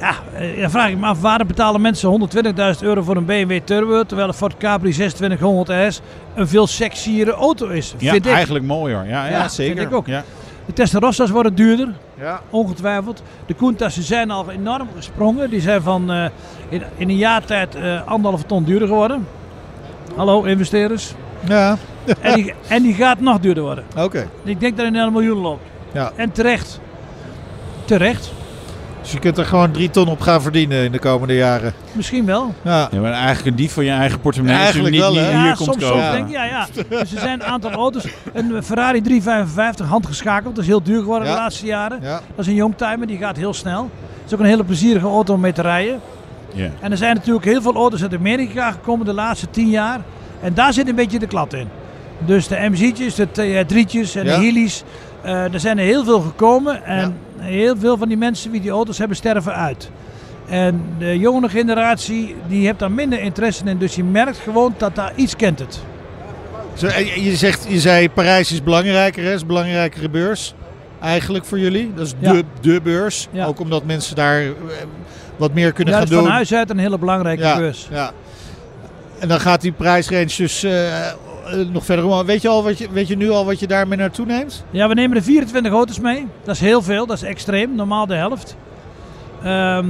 Speaker 4: Ja, eh, dan vraag ik me af, waarom betalen mensen 120.000 euro voor een BMW Turbo, terwijl een Ford Capri 2600 S een veel sexiere auto is,
Speaker 3: Ja,
Speaker 4: vind ik.
Speaker 3: eigenlijk mooier. Ja, ja,
Speaker 4: Ja,
Speaker 3: zeker.
Speaker 4: vind ik ook.
Speaker 3: Ja.
Speaker 4: De Testarossas worden duurder,
Speaker 2: Ja.
Speaker 4: ongetwijfeld. De Countach's zijn al enorm gesprongen. Die zijn van eh, in, in een jaar tijd eh, anderhalve ton duurder geworden. Hallo investeerders.
Speaker 2: Ja.
Speaker 4: En die, en die gaat nog duurder worden.
Speaker 2: Oké.
Speaker 4: Ik denk dat hij naar een miljoen loopt.
Speaker 2: Ja.
Speaker 4: En terecht. Terecht.
Speaker 2: Dus je kunt er gewoon drie ton op gaan verdienen in de komende jaren.
Speaker 4: Misschien wel.
Speaker 2: Ja.
Speaker 3: Ja, maar eigenlijk een dief van je eigen portemonnee.
Speaker 2: Ja, eigenlijk
Speaker 3: niet,
Speaker 2: wel,
Speaker 3: niet
Speaker 2: hè?
Speaker 3: hier komt
Speaker 4: soms, soms denk ik, ja, ja. Dus er zijn een aantal auto's. Een Ferrari 355 handgeschakeld. Dat is heel duur geworden
Speaker 2: Ja.
Speaker 4: de laatste jaren.
Speaker 2: Ja.
Speaker 4: Dat is een youngtimer, die gaat heel snel. Het is ook een hele plezierige auto om mee te rijden.
Speaker 3: Ja.
Speaker 4: En er zijn natuurlijk heel veel auto's uit Amerika gekomen de laatste tien jaar. En daar zit een beetje de klad in. Dus de MZ'tjes, de T3'tjes en
Speaker 2: Ja.
Speaker 4: de Heelys. Eh, er zijn er heel veel gekomen. En heel veel van die mensen die die auto's hebben sterven uit. En de jongere generatie die heeft daar minder interesse in. Dus je merkt gewoon dat daar iets kent het.
Speaker 2: Zo, je, zegt, je zei Parijs is belangrijker, hè? is een belangrijkere beurs. Eigenlijk voor jullie. Dat is
Speaker 4: Ja.
Speaker 2: de, de beurs.
Speaker 4: Ja.
Speaker 2: Ook omdat mensen daar eh, wat meer kunnen
Speaker 4: Ja,
Speaker 2: gaan doen.
Speaker 4: van huis uit een hele belangrijke
Speaker 2: ja,
Speaker 4: beurs.
Speaker 2: ja. En dan gaat die prijsrange dus eh, eh, nog verder om. Weet je, al wat je, weet je nu al wat je daarmee naartoe neemt?
Speaker 4: Ja, we nemen er 24 auto's mee. Dat is heel veel, dat is extreem. Normaal de helft. Ehm,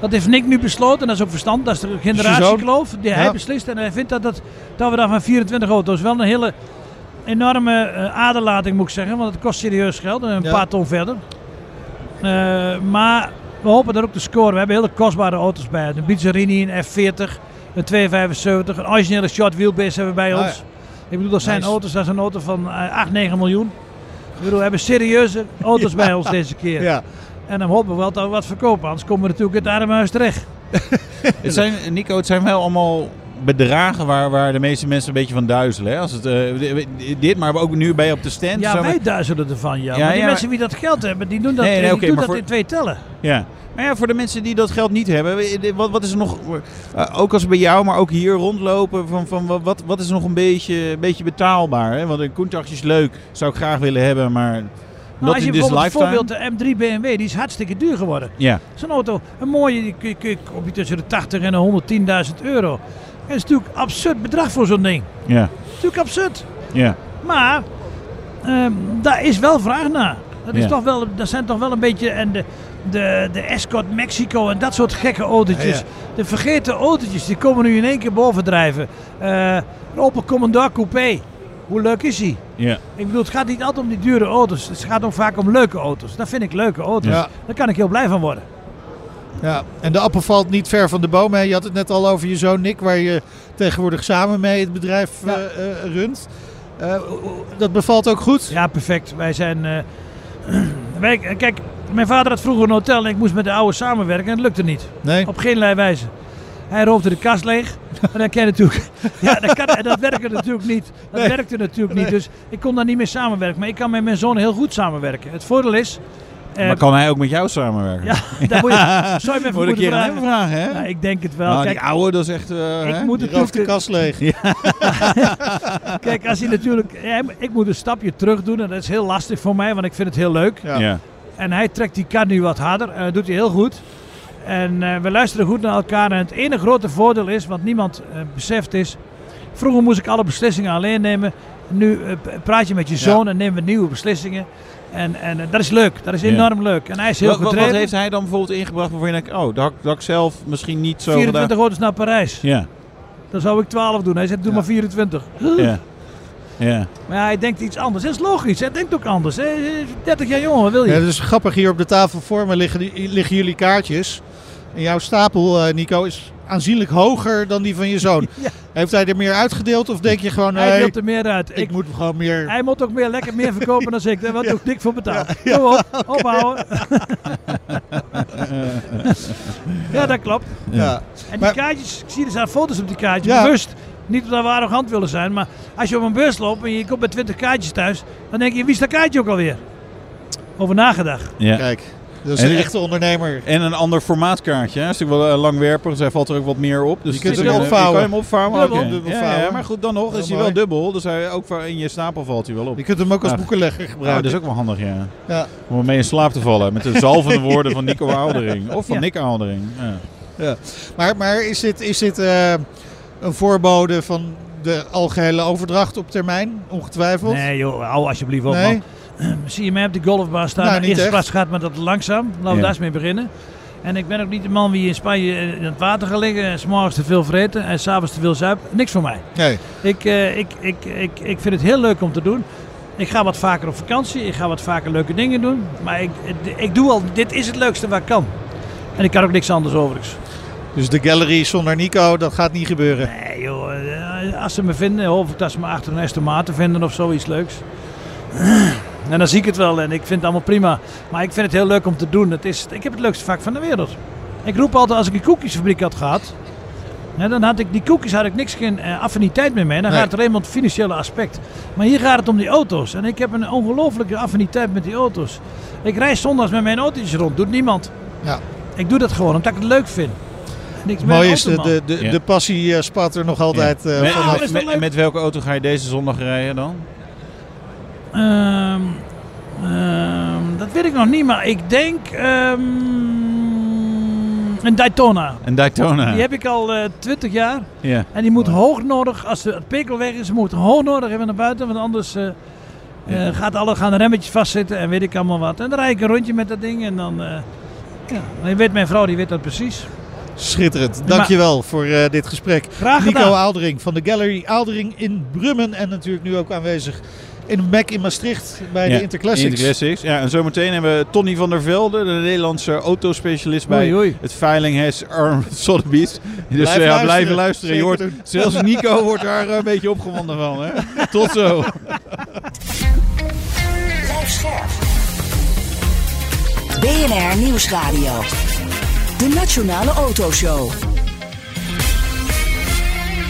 Speaker 4: dat heeft Nick nu besloten, dat is ook verstand. Dat is de generatiekloof die hij
Speaker 2: Ja.
Speaker 4: beslist. En hij vindt dat, dat, dat we daar van 24 auto's wel een hele enorme eh, aderlating moet ik zeggen. Want het kost serieus geld, een
Speaker 2: Ja.
Speaker 4: paar ton verder. Eh, maar we hopen daar ook te scoren. We hebben hele kostbare auto's bij. Een Bizzarini, een F40, een 275, een originele short wheelbase hebben we bij
Speaker 2: Ah,
Speaker 4: ons.
Speaker 2: ja.
Speaker 4: Ik bedoel, dat zijn
Speaker 2: Nice.
Speaker 4: auto's, dat is een auto van eh, 8, 9 miljoen. Ik bedoel, we hebben serieuze auto's <laughs> bij ons deze keer.
Speaker 2: Ja.
Speaker 4: En dan hopen we wel dat we wat verkopen, anders komen we natuurlijk in het armhuis terecht. <laughs>
Speaker 3: Het zijn, Nico, het zijn wel allemaal bedragen waar, waar de meeste mensen een beetje van duizelen. Hè? Als het, eh, dit, maar ook nu bij op de stand.
Speaker 4: Ja, wij duizelen ervan, ja.
Speaker 3: Ja,
Speaker 4: maar die
Speaker 3: ja,
Speaker 4: mensen die dat geld hebben, die doen dat,
Speaker 3: Nee, nee,
Speaker 4: die
Speaker 3: oké,
Speaker 4: doen
Speaker 3: maar
Speaker 4: dat
Speaker 3: voor-
Speaker 4: in twee tellen.
Speaker 3: Ja. Maar ja, voor de mensen die dat geld niet hebben, wat, wat is er nog, eh, ook als bij jou, maar ook hier rondlopen, van, van wat, wat is er nog een beetje, een beetje betaalbaar? Hè? Want een Countach is leuk, zou ik graag willen hebben, maar
Speaker 4: Nou, als je bijvoorbeeld
Speaker 3: lifetime.
Speaker 4: de M3 BMW, die is hartstikke duur geworden.
Speaker 3: Ja,
Speaker 4: Zo'n auto, een mooie, die kun je, kun je tussen de 80 en de 110.000 euro. Dat is natuurlijk een absurd bedrag voor zo'n ding.
Speaker 3: ja,
Speaker 4: Natuurlijk absurd.
Speaker 3: ja.
Speaker 4: Maar ehm, daar is wel vraag naar. Dat, is
Speaker 3: Ja.
Speaker 4: toch wel, dat zijn toch wel een beetje. En de, de, de Escort Mexico en dat soort gekke autootjes.
Speaker 2: Ja,
Speaker 4: De vergeten autootjes, die komen nu in één keer bovendrijven. Een Opel Commodore Coupé. Hoe leuk is die?
Speaker 3: ja.
Speaker 4: Ik bedoel, het gaat niet altijd om die dure auto's. Het gaat ook vaak om leuke auto's. Dat vind ik leuke auto's.
Speaker 2: Ja.
Speaker 4: Daar kan ik heel blij van worden.
Speaker 2: Ja, en de appel valt niet ver van de boom. Hè. Je had het net al over je zoon Nick, waar je tegenwoordig samen mee het bedrijf eh, eh, runt. Dat bevalt ook goed.
Speaker 4: Ja, perfect. Wij zijn. <clears throat> wij, kijk, Mijn vader had vroeger een hotel en ik moest met de oude samenwerken en het lukte niet.
Speaker 2: Nee?
Speaker 4: Op geen wijze. Hij roofde de kast leeg. <laughs> En dan kan je natuurlijk. Ja, dat, kan, dat werkte natuurlijk niet. Dat
Speaker 2: Nee.
Speaker 4: werkte natuurlijk niet. Dus ik kon daar niet mee samenwerken. Maar ik kan met mijn zoon heel goed samenwerken. Het voordeel is. eh,
Speaker 3: Maar kan hij ook met jou samenwerken?
Speaker 4: Ja, daar moet je. <laughs> Zou je me even
Speaker 3: Moet ik
Speaker 4: moeten vragen?
Speaker 3: hem vragen, hè?
Speaker 4: Ja, ik denk het wel.
Speaker 3: nou,
Speaker 4: Kijk,
Speaker 3: die oude, dat is echt... eh,
Speaker 4: ik
Speaker 3: hè?
Speaker 4: moet
Speaker 2: Die
Speaker 4: natuurlijk.
Speaker 2: rooft de kast leeg. <laughs>
Speaker 4: Kijk, als hij natuurlijk. ja, ik moet een stapje terug doen. En dat is heel lastig voor mij, want ik vind het heel leuk.
Speaker 2: Ja.
Speaker 3: Ja.
Speaker 4: En hij trekt die kar nu wat harder. En dat doet hij heel goed. En eh, we luisteren goed naar elkaar. En het ene grote voordeel is, wat niemand eh, beseft is... Vroeger moest ik alle beslissingen alleen nemen. Nu eh, praat je met je zoon en nemen we nieuwe beslissingen. En, en eh, dat is leuk. Dat is
Speaker 3: Ja.
Speaker 4: enorm leuk. En hij is heel
Speaker 3: Wat, wat, wat heeft hij dan bijvoorbeeld ingebracht waarvan je denkt... Oh, dat dat ik zelf misschien niet zo
Speaker 4: 24
Speaker 3: gedaan.
Speaker 4: naar Parijs.
Speaker 3: Ja,
Speaker 4: Dan zou ik 12 doen. Hij zegt, doe
Speaker 2: Ja.
Speaker 4: maar 24.
Speaker 3: ja. Ja.
Speaker 4: Maar ja, hij denkt iets anders. Dat is logisch. Hij denkt ook anders. Is 30 jaar jonger, wat wil je?
Speaker 2: Ja, dat is grappig. Hier op de tafel voor me liggen, liggen jullie kaartjes. En jouw stapel, eh, Nico, is aanzienlijk hoger dan die van je zoon. <laughs>
Speaker 4: Ja.
Speaker 2: Heeft hij er meer uitgedeeld of denk je gewoon...
Speaker 4: hij
Speaker 2: nee,
Speaker 4: deelt er meer uit.
Speaker 2: ik,
Speaker 4: Ik,
Speaker 2: moet gewoon meer...
Speaker 4: Hij moet ook meer lekker meer verkopen dan ik. <laughs> Daar wordt ook dik voor betaald. Kom op, ophouden. <laughs> ja, dat klopt.
Speaker 2: ja.
Speaker 4: En die
Speaker 2: Maar-
Speaker 4: kaartjes, ik zie er staan foto's op die kaartjes,
Speaker 2: Ja.
Speaker 4: bewust. Niet omdat we arrogant willen zijn, maar als je op een beurs loopt en je komt met 20 kaartjes thuis, dan denk je, wie is dat kaartje ook alweer? Over nagedacht.
Speaker 3: ja.
Speaker 2: Kijk, dat is
Speaker 3: En
Speaker 2: een echte ondernemer.
Speaker 3: En een ander formaatkaartje. hè. Is natuurlijk wel eh, langwerpig, dus hij valt er ook wat meer op. Dus
Speaker 2: Je kunt hem opvouwen.
Speaker 3: Je kan hem opvouwen.
Speaker 4: Dubbel.
Speaker 3: oké.
Speaker 2: Dubbel
Speaker 3: Ja, maar goed, dan nog is hij wel dubbel. Dus hij, ook voor- in je stapel valt hij wel op.
Speaker 2: Je kunt hem ook als
Speaker 3: Ja.
Speaker 2: boekenlegger
Speaker 3: Ja,
Speaker 2: gebruiken.
Speaker 3: dat is ook wel handig, ja.
Speaker 2: Ja.
Speaker 3: Om ermee in slaap te vallen. Met de zalvende woorden van Nico <laughs> Oudering. Of van
Speaker 4: Ja.
Speaker 3: Nick Oudering. Ja.
Speaker 2: Maar, maar is dit, is dit eh, een voorbode van de algehele overdracht op termijn? Ongetwijfeld?
Speaker 4: Nee joh, hou alsjeblieft op
Speaker 2: Nee?
Speaker 4: man. <clears throat> Zie je mij op die golfbaan staan?
Speaker 2: Nou,
Speaker 4: de
Speaker 2: niet
Speaker 4: eerste
Speaker 2: echt.
Speaker 4: plaats gaat met dat langzaam. Laten we daar eens mee beginnen. En ik ben ook niet de man die in Spanje in het water gaat liggen. en 's morgens te veel vreten en s'avonds te veel zuipen. Niks voor mij.
Speaker 2: Nee.
Speaker 4: Ik, eh, ik, ik, ik, ik vind het heel leuk om te doen. Ik ga wat vaker op vakantie. Ik ga wat vaker leuke dingen doen. Maar ik, ik doe al, dit is het leukste wat ik kan. En ik kan ook niks anders overigens.
Speaker 2: Dus de gallery zonder Nico, dat gaat niet gebeuren.
Speaker 4: Nee joh, eh, als ze me vinden, hoop ik dat ze me achter een estimaten vinden of zoiets leuks. En dan zie ik het wel en ik vind het allemaal prima. Maar ik vind het heel leuk om te doen. Het is, ik heb het leukste vak van de wereld. Ik roep altijd als ik een koekjesfabriek had gehad. dan had ik die koekjes had ik niks geen eh, affiniteit meer mee. Dan
Speaker 2: Nee.
Speaker 4: gaat het alleen om het financiële aspect. Maar hier gaat het om die auto's. En ik heb een ongelooflijke affiniteit met die auto's. Ik reis zondags met mijn autootjes rond. Doet niemand.
Speaker 2: Ja.
Speaker 4: Ik doe dat gewoon omdat ik het leuk vind. En
Speaker 2: Het
Speaker 4: een
Speaker 2: is, de, de, de,
Speaker 3: Ja.
Speaker 2: de passie eh, spat er nog altijd eh,
Speaker 3: met,
Speaker 2: vanaf.
Speaker 3: met, met welke auto ga je deze zondag rijden dan?
Speaker 4: Ehm, ehm, dat weet ik nog niet, maar ik denk ehm, een Daytona.
Speaker 3: Een Daytona.
Speaker 4: Die heb ik al eh 20 jaar.
Speaker 3: Ja.
Speaker 4: En die moet hoog nodig, als de pekel weg is, moet hoog nodig even naar buiten. Want anders gaat alle, gaan de remmetjes vastzitten en weet ik allemaal wat. En dan rijd ik een rondje met dat ding en dan... eh ja, dan weet mijn vrouw, die weet dat precies.
Speaker 2: Schitterend. Dankjewel voor eh, dit gesprek.
Speaker 4: Graag
Speaker 2: Nico
Speaker 4: gedaan.
Speaker 2: Aaldering van de Gallery Aaldering in Brummen. En natuurlijk nu ook aanwezig in Mac in Maastricht bij
Speaker 3: Ja,
Speaker 2: de Interclassics.
Speaker 3: Interclassics. Ja, en zometeen hebben we Tony van der Velde, de Nederlandse autospecialist bij
Speaker 4: Oei, oei.
Speaker 3: het Veilinghuis Arm <laughs> Sotheby's. Dus
Speaker 2: Blijf
Speaker 3: ja,
Speaker 2: luisteren.
Speaker 3: blijven luisteren. Je hoort, zelfs <laughs> Nico wordt daar eh, een beetje opgewonden van. Hè? <laughs> Tot zo.
Speaker 1: BNR Nieuwsradio. De Nationale Autoshow.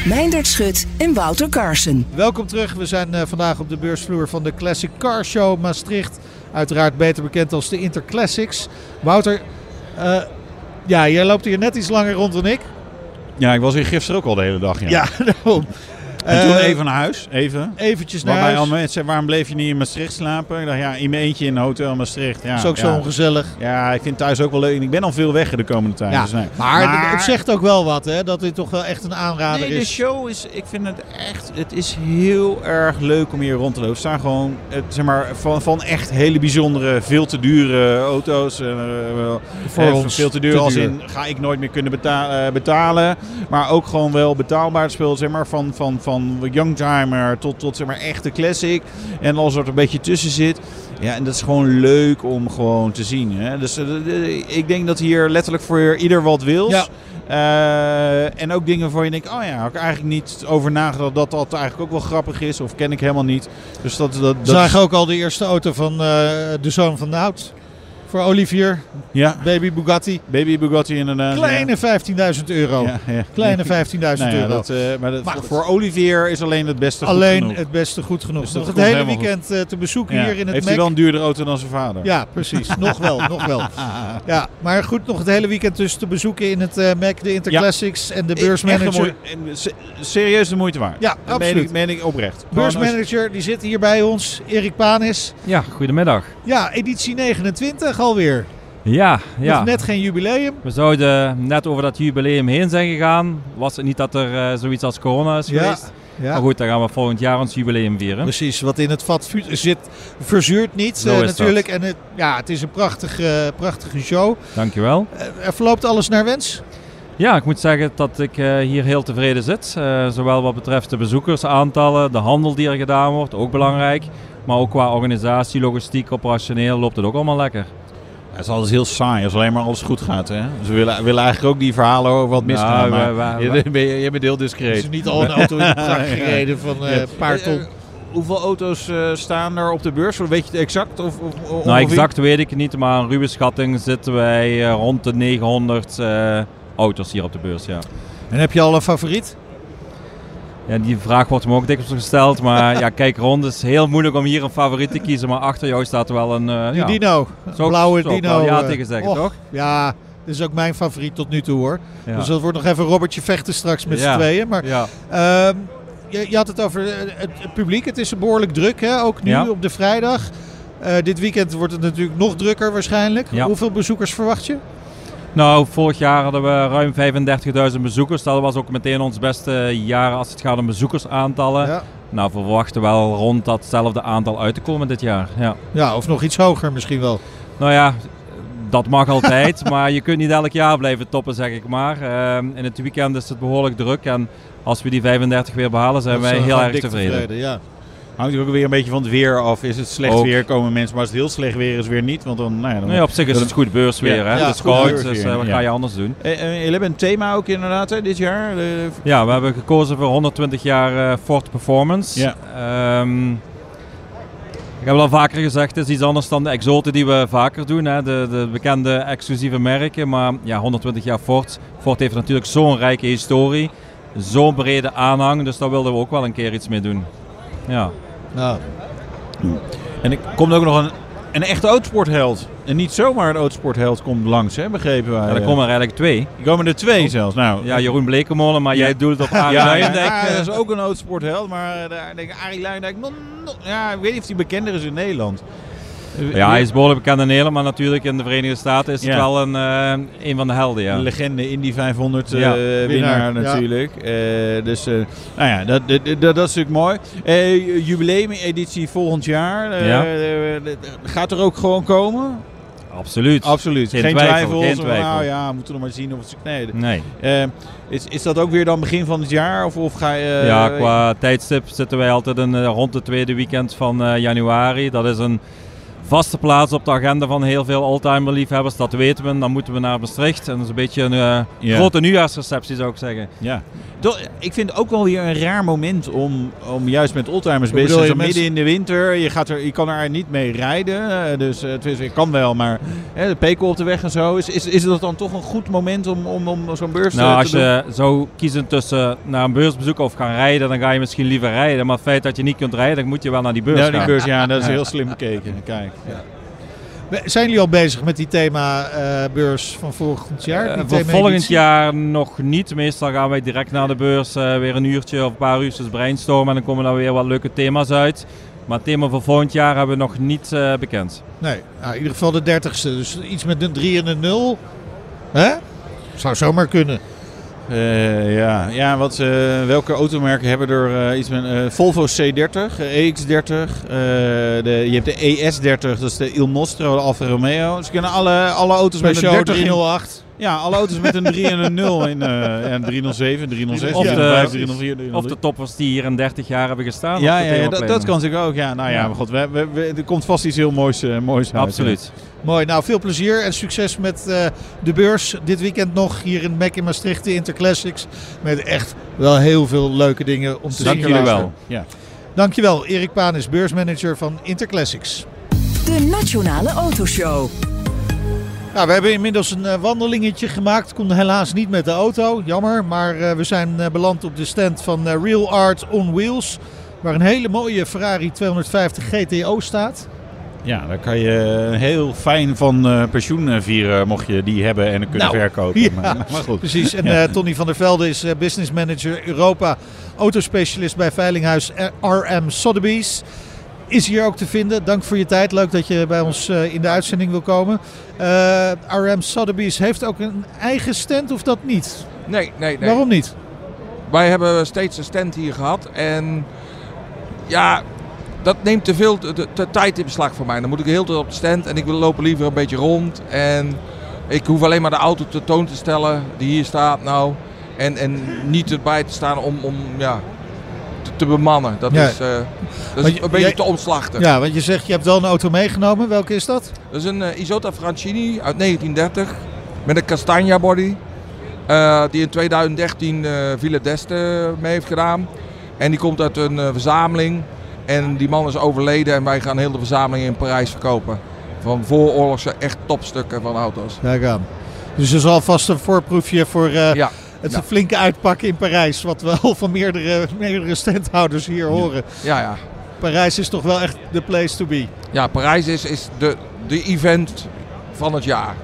Speaker 1: Meindert Schut en Wouter Carson.
Speaker 2: Welkom terug. We zijn eh, vandaag op de beursvloer van de Classic Car Show Maastricht. Uiteraard beter bekend als de Interclassics. Wouter, eh, ja, jij loopt hier net iets langer rond dan ik.
Speaker 3: Ja, ik was hier gisteren ook al de hele dag. Ja.
Speaker 2: Ja, <laughs> daarom.
Speaker 3: En toen
Speaker 2: Eh,
Speaker 3: even naar huis. Even.
Speaker 2: Eventjes naar
Speaker 3: Waarbij
Speaker 2: huis.
Speaker 3: mensen, waarom bleef je niet in Maastricht slapen? Ik dacht, ja, in mijn eentje in een hotel Maastricht. Ja,
Speaker 2: is ook
Speaker 3: ja.
Speaker 2: zo ongezellig.
Speaker 3: Ja, ik vind thuis ook wel leuk. Ik ben al veel weg de komende tijd.
Speaker 2: Ja,
Speaker 3: dus nee.
Speaker 2: maar, het zegt ook wel wat, hè? Dat dit toch wel echt een aanrader
Speaker 3: Nee, de
Speaker 2: is.
Speaker 3: show is, ik vind het echt, het is heel erg leuk om hier rond te lopen. Er staan gewoon, het, zeg maar, van, van echt hele bijzondere, veel te dure auto's. eh,
Speaker 2: Voor
Speaker 3: eh,
Speaker 2: ons
Speaker 3: veel te duur
Speaker 2: te
Speaker 3: als
Speaker 2: duur.
Speaker 3: in, ga ik nooit meer kunnen beta- eh, betalen. Maar ook gewoon wel betaalbaar speel, zeg maar, van, van, van youngtimer tot, tot, zeg maar, echte classic. En alles wat er een beetje tussen zit. Ja, en dat is gewoon leuk om gewoon te zien. Hè? Dus eh, de- de- ik denk dat hier letterlijk voor ieder wat.
Speaker 2: Ja.
Speaker 3: Eh, en ook dingen waarvan je denkt, oh ja, had ik eigenlijk niet over nagedacht dat dat eigenlijk ook wel grappig is. Of ken ik helemaal niet. Dus dat, dat, dat
Speaker 2: zagen ook al de eerste auto van eh, de zoon van de Hout. Voor Olivier,
Speaker 3: Ja,
Speaker 2: baby Bugatti.
Speaker 3: baby Bugatti inderdaad.
Speaker 2: Kleine 15.000 euro.
Speaker 3: Ja, ja.
Speaker 2: Kleine 15.000
Speaker 3: Nou ja,
Speaker 2: euro.
Speaker 3: dat, eh, maar dat,
Speaker 2: Maar
Speaker 3: voor,
Speaker 2: goed.
Speaker 3: voor Olivier is alleen het beste goed
Speaker 2: Alleen
Speaker 3: genoeg.
Speaker 2: het beste goed genoeg.
Speaker 3: Dus dat
Speaker 2: Nog het hele weekend eh, te bezoeken
Speaker 3: Ja.
Speaker 2: hier in het
Speaker 3: Heeft
Speaker 2: Mac.
Speaker 3: hij wel een duurdere auto dan zijn vader?
Speaker 2: Ja, <laughs> precies. nog wel, nog wel. Ja, maar goed, nog het hele weekend dus te bezoeken in het eh, Mac, de Interclassics en de beursmanager.
Speaker 3: mooi- en se- serieus de moeite waard.
Speaker 2: Ja,
Speaker 3: Dat meen
Speaker 2: absoluut.
Speaker 3: ik, meen ik oprecht.
Speaker 2: Beursmanager, die zit hier bij ons, Erik Panis.
Speaker 5: Ja, goedemiddag.
Speaker 2: Ja, editie 29 alweer.
Speaker 5: Ja, ja.
Speaker 2: Nog net geen jubileum.
Speaker 5: We zouden net over dat jubileum heen zijn gegaan. Was het niet dat er eh, zoiets als corona is
Speaker 2: Ja.
Speaker 5: geweest?
Speaker 2: Ja.
Speaker 5: Maar goed, dan gaan we volgend jaar ons jubileum vieren.
Speaker 2: Precies, wat in het vat zit, verzuurt niet eh,
Speaker 5: is dat.
Speaker 2: natuurlijk. En het, ja, het is een prachtige, prachtige show.
Speaker 5: Dankjewel.
Speaker 2: Eh, er verloopt alles naar wens.
Speaker 5: Ja, ik moet zeggen dat ik eh, hier heel tevreden zit. Eh, zowel wat betreft de bezoekersaantallen, de handel die er gedaan wordt, ook belangrijk. Maar ook qua organisatie, logistiek, operationeel loopt het ook allemaal lekker.
Speaker 3: Het is alles heel saai als alleen maar alles goed gaat. Hè? Dus we willen, willen eigenlijk ook die verhalen over wat misgaat.
Speaker 5: Nou,
Speaker 3: maar je, ben, je, je bent heel discreet.
Speaker 2: is niet al een auto in de <laughs> prak gereden van eh, een paar ton.
Speaker 3: hoeveel auto's eh, staan er op de beurs? Weet je het exact? Of, of, of
Speaker 5: Nou, exact weet ik het niet, maar een ruwe schatting zitten wij eh, rond de 900 eh, auto's hier op de beurs. Ja.
Speaker 2: En heb je al een favoriet?
Speaker 5: Ja, die vraag wordt me ook dikwijls gesteld, maar ja, <laughs> kijk rond. Het is heel moeilijk om hier een favoriet te kiezen, maar achter jou staat wel een eh,
Speaker 2: Die
Speaker 5: ja,
Speaker 2: Dino.
Speaker 5: Zo-
Speaker 2: blauwe
Speaker 5: zo
Speaker 2: Dino.
Speaker 5: ja
Speaker 2: eh,
Speaker 5: tegen zeggen,
Speaker 2: och,
Speaker 5: toch?
Speaker 2: Ja, dit is ook mijn favoriet tot nu toe hoor.
Speaker 5: ja.
Speaker 2: Dus dat wordt nog even Robertje vechten straks met
Speaker 5: Ja.
Speaker 2: z'n tweeën. Maar
Speaker 5: ja.
Speaker 2: ehm, je, je had het over eh, het, het publiek. Het is behoorlijk druk hè, ook nu op de vrijdag. Dit weekend wordt het natuurlijk nog drukker waarschijnlijk. Hoeveel bezoekers verwacht je?
Speaker 5: Nou, vorig jaar hadden we ruim 35.000 bezoekers. Dat was ook meteen ons beste jaar als het gaat om bezoekersaantallen.
Speaker 2: Ja.
Speaker 5: Nou, we verwachten wel rond datzelfde aantal uit te komen dit jaar. Ja.
Speaker 2: ja, of nog iets hoger misschien wel.
Speaker 5: Nou ja, dat mag altijd, <laughs> maar je kunt niet elk jaar blijven toppen, zeg ik maar. Ehm, in het weekend is het behoorlijk druk en als we die 35 weer behalen, zijn
Speaker 2: Dat
Speaker 5: wij heel erg
Speaker 2: dik
Speaker 5: tevreden.
Speaker 2: ja.
Speaker 3: Hangt ook weer een beetje van het weer af. Is het slecht
Speaker 5: Ook.
Speaker 3: weer, komen mensen. Maar als het heel slecht weer is, weer niet. Want dan, nou ja, dan...
Speaker 5: Nee, op zich is het goed beursweer,
Speaker 3: Ja,
Speaker 5: hè?
Speaker 2: ja,
Speaker 5: het is
Speaker 2: goed
Speaker 5: koud, dus eh, wat ga je anders doen?
Speaker 3: Eh, eh, jullie hebben een thema ook inderdaad hè, dit jaar. De-
Speaker 5: Ja, we hebben gekozen voor 120 jaar Ford Performance.
Speaker 3: Ja.
Speaker 5: Ehm, ik heb al vaker gezegd, het is iets anders dan de exoten die we vaker doen. Hè? De, de bekende exclusieve merken. Maar ja, 120 jaar Ford. Ford heeft natuurlijk zo'n rijke historie. Zo'n brede aanhang. Dus daar wilden we ook wel een keer iets mee doen. Ja.
Speaker 2: Nou,
Speaker 3: En er komt ook nog een, een echte autosportheld. En niet zomaar een autosportheld komt langs, hè, begrepen wij.
Speaker 5: Ja, er
Speaker 3: eh.
Speaker 5: komen er eigenlijk twee.
Speaker 3: Er komen er twee zelfs. Nou,
Speaker 5: Ja, Jeroen Blekemolen, maar
Speaker 3: Ja.
Speaker 5: jij doelt op
Speaker 3: Ja,
Speaker 5: Arie
Speaker 3: ja,
Speaker 5: Luijendijk.
Speaker 3: ja,
Speaker 5: eh.
Speaker 3: dat is ook een autosportheld. Maar daar denk ik, Arie Luijendijk, nog- nog- ja, ik weet niet of hij bekender is in Nederland.
Speaker 5: Ja, hij is behoorlijk bekend in Nederland, maar natuurlijk in de Verenigde Staten is het wel een, eh, een van de helden. Ja.
Speaker 3: Een legende Indy 500 eh,
Speaker 5: Ja,
Speaker 3: winnaar,
Speaker 2: winnaar, ja.
Speaker 3: natuurlijk. Eh, dus eh, nou ja, dat, dat, dat, dat is natuurlijk mooi. Jubileumeditie volgend jaar.
Speaker 5: Ja.
Speaker 3: gaat er ook gewoon komen?
Speaker 5: Absoluut.
Speaker 3: Absoluut.
Speaker 5: Geen
Speaker 3: Geen,
Speaker 5: twijfel, geen
Speaker 3: Van,
Speaker 5: twijfel.
Speaker 3: Nou ja, we moeten nog maar zien of het ze kneden.
Speaker 5: Nee.
Speaker 3: Eh, is, is dat ook weer dan begin van het jaar? Of, of ga je...
Speaker 5: ja, qua tijdstip zitten wij altijd in, rond het tweede weekend van eh, januari. Dat is een vaste plaats op de agenda van heel veel oldtimer liefhebbers. Dat weten we. Dan moeten we naar Maastricht. En dat is een beetje een eh, grote nieuwjaarsreceptie zou ik zeggen.
Speaker 3: Ja. Toch, ik vind het ook wel weer een raar moment om, om juist met oldtimers bezig te zijn. Midden in de winter, je, gaat er, je kan er niet mee rijden. eh, Dus uh, ik kan wel, maar hè, de pekel op de weg en zo. Is, is, is dat dan toch een goed moment om, om, om zo'n beurs
Speaker 5: Nou,
Speaker 3: eh,
Speaker 5: als
Speaker 3: te doen?
Speaker 5: je zou kiezen tussen naar een beursbezoek of gaan rijden, dan ga je misschien liever rijden. Maar het feit dat je niet kunt rijden, dan moet je wel naar die beurs gaan.
Speaker 3: die beurs, ja, dat is <laughs> heel slim bekeken. Kijk.
Speaker 2: We- Zijn jullie al bezig met die thema-beurs van volgend jaar?
Speaker 5: Eh,
Speaker 2: Die
Speaker 5: voor
Speaker 2: thema-editie?
Speaker 5: volgend jaar nog niet. Meestal gaan wij direct naar de beurs eh, weer een uurtje of een paar uurtjes brainstormen. En dan komen er weer wat leuke thema's uit. Maar het thema voor volgend jaar hebben we nog niet eh, bekend.
Speaker 2: Nee, nou, in ieder geval de dertigste. Dus iets met een 3 en een 0. Hè? Zou zomaar kunnen.
Speaker 3: Eh, ja, ja wat, eh, welke automerken hebben er eh, iets met Volvo C30, eh, EX30, eh, de, je hebt de ES30, dat is de Il Nostro, de Alfa Romeo. Ze kunnen alle, alle auto's met een
Speaker 2: Speciaal
Speaker 3: 30 in,
Speaker 2: 308.
Speaker 3: Ja, alle auto's met een 3 en een 0 in. eh en 307, 306,
Speaker 5: Of de-
Speaker 3: 305, 304, 303.
Speaker 5: Of de toppers die hier in 30 jaar hebben gestaan.
Speaker 3: ja, ja, ja, dat, kan zich ook. Ja, nou ja,
Speaker 5: Ja.
Speaker 3: maar goed, we, we, we- er komt vast iets heel moois, eh, moois uit.
Speaker 5: Absoluut.
Speaker 2: Mooi, nou veel plezier en succes met eh, de beurs. Dit weekend nog hier in Mac in Maastricht, de Interclassics. Met echt wel heel veel leuke dingen om te
Speaker 5: Dank
Speaker 2: zien.
Speaker 5: jullie
Speaker 2: later.
Speaker 5: wel.
Speaker 3: Ja.
Speaker 2: Dankjewel, Erik Paan is beursmanager van Interclassics.
Speaker 1: De Nationale Autoshow.
Speaker 2: We hebben inmiddels een eh, wandelingetje gemaakt. Kon helaas niet met de auto, jammer. Maar eh, we zijn eh, beland op de stand van Real Art on Wheels. Waar een hele mooie Ferrari 250 GTO staat.
Speaker 3: Ja, daar kan je heel fijn van eh, pensioen vieren, mocht je die hebben en kunnen
Speaker 2: Nou,
Speaker 3: verkopen.
Speaker 2: ja,
Speaker 3: Maar, maar goed.
Speaker 2: Precies. En eh, Tony van der Velde is eh, business manager Europa. Autospecialist bij Veilinghuis RM Sotheby's. Is hier ook te vinden. Dank voor je tijd. Leuk dat je bij ons eh, in de uitzending wil komen. Eh, RM Sotheby's heeft ook een eigen stand of dat niet?
Speaker 6: Nee, nee, nee.
Speaker 2: Waarom niet?
Speaker 6: Wij hebben steeds een stand hier gehad. En ja, dat neemt te veel de tijd in beslag voor mij. Dan moet ik heel tijd op de stand en ik wil lopen liever een beetje rond. En ik hoef alleen maar de auto tentoon te stellen die hier staat nou. En, en niet erbij te staan om, om ja, te, te bemannen. Dat
Speaker 2: Ja.
Speaker 6: is, eh, dat is
Speaker 2: je-
Speaker 6: een beetje
Speaker 2: jij-
Speaker 6: te omslachtig.
Speaker 2: Ja, want je zegt je hebt wel een auto meegenomen. Welke is dat?
Speaker 6: Dat is een eh, Isota Francini uit 1930 met een Castagna body. eh, die in 2013 eh Villa d'Este mee heeft gedaan. En die komt uit een verzameling. En die man is overleden en wij gaan heel de verzameling in Parijs verkopen. Van vooroorlogse echt topstukken van auto's.
Speaker 2: Kijk aan. Dus er is alvast een voorproefje voor
Speaker 6: Ja,
Speaker 2: het
Speaker 6: ja.
Speaker 2: flinke uitpakken in Parijs. Wat we <laughs> al van meerdere, meerdere standhouders hier horen.
Speaker 6: ja, ja.
Speaker 2: Parijs is toch wel echt de place to be.
Speaker 6: ja Parijs is, is de, de event van het jaar.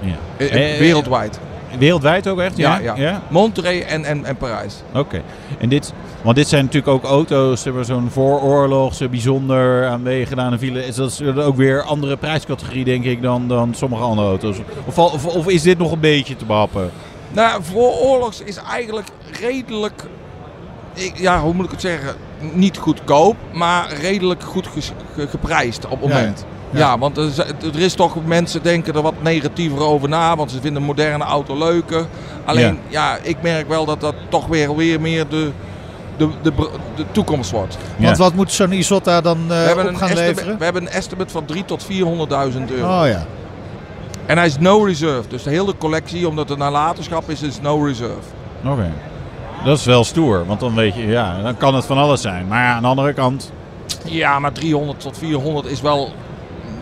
Speaker 3: Ja.
Speaker 6: Eh, eh,
Speaker 3: Eh,
Speaker 6: wereldwijd.
Speaker 3: Wereldwijd ook echt?
Speaker 6: Ja,
Speaker 3: Ja.
Speaker 6: ja. Monterey en, en, en Parijs.
Speaker 3: Oké. En dit, want dit zijn natuurlijk ook auto's, hebben zo'n vooroorlogse, bijzonder aan gedaan vielen. Is dat is ook weer andere prijscategorie, denk ik, dan, dan sommige andere auto's? Of, of, of is dit nog een beetje te behappen?
Speaker 6: Nou, vooroorlogs is eigenlijk redelijk, ik, ja, hoe moet ik het zeggen, niet goedkoop, maar redelijk goed geprijsd op het moment.
Speaker 2: ja.
Speaker 6: Ja, want er is, er is toch, mensen denken er wat negatiever over na, want ze vinden moderne auto leuker. Alleen, ja, ik merk wel dat dat toch weer, weer meer de, de, de, de toekomst wordt.
Speaker 2: Want wat moet zo'n Isotta dan eh,
Speaker 6: we, hebben
Speaker 2: op gaan leveren?
Speaker 6: we hebben een estimate van 3 tot 400.000 euro.
Speaker 2: Oh ja.
Speaker 6: En hij is no reserve, dus de hele collectie, omdat het nalatenschap is, is no reserve.
Speaker 3: Oké. Dat is wel stoer, want dan weet je, ja, dan kan het van alles zijn. Maar ja, aan de andere kant,
Speaker 6: Ja, maar 300 tot 400 is wel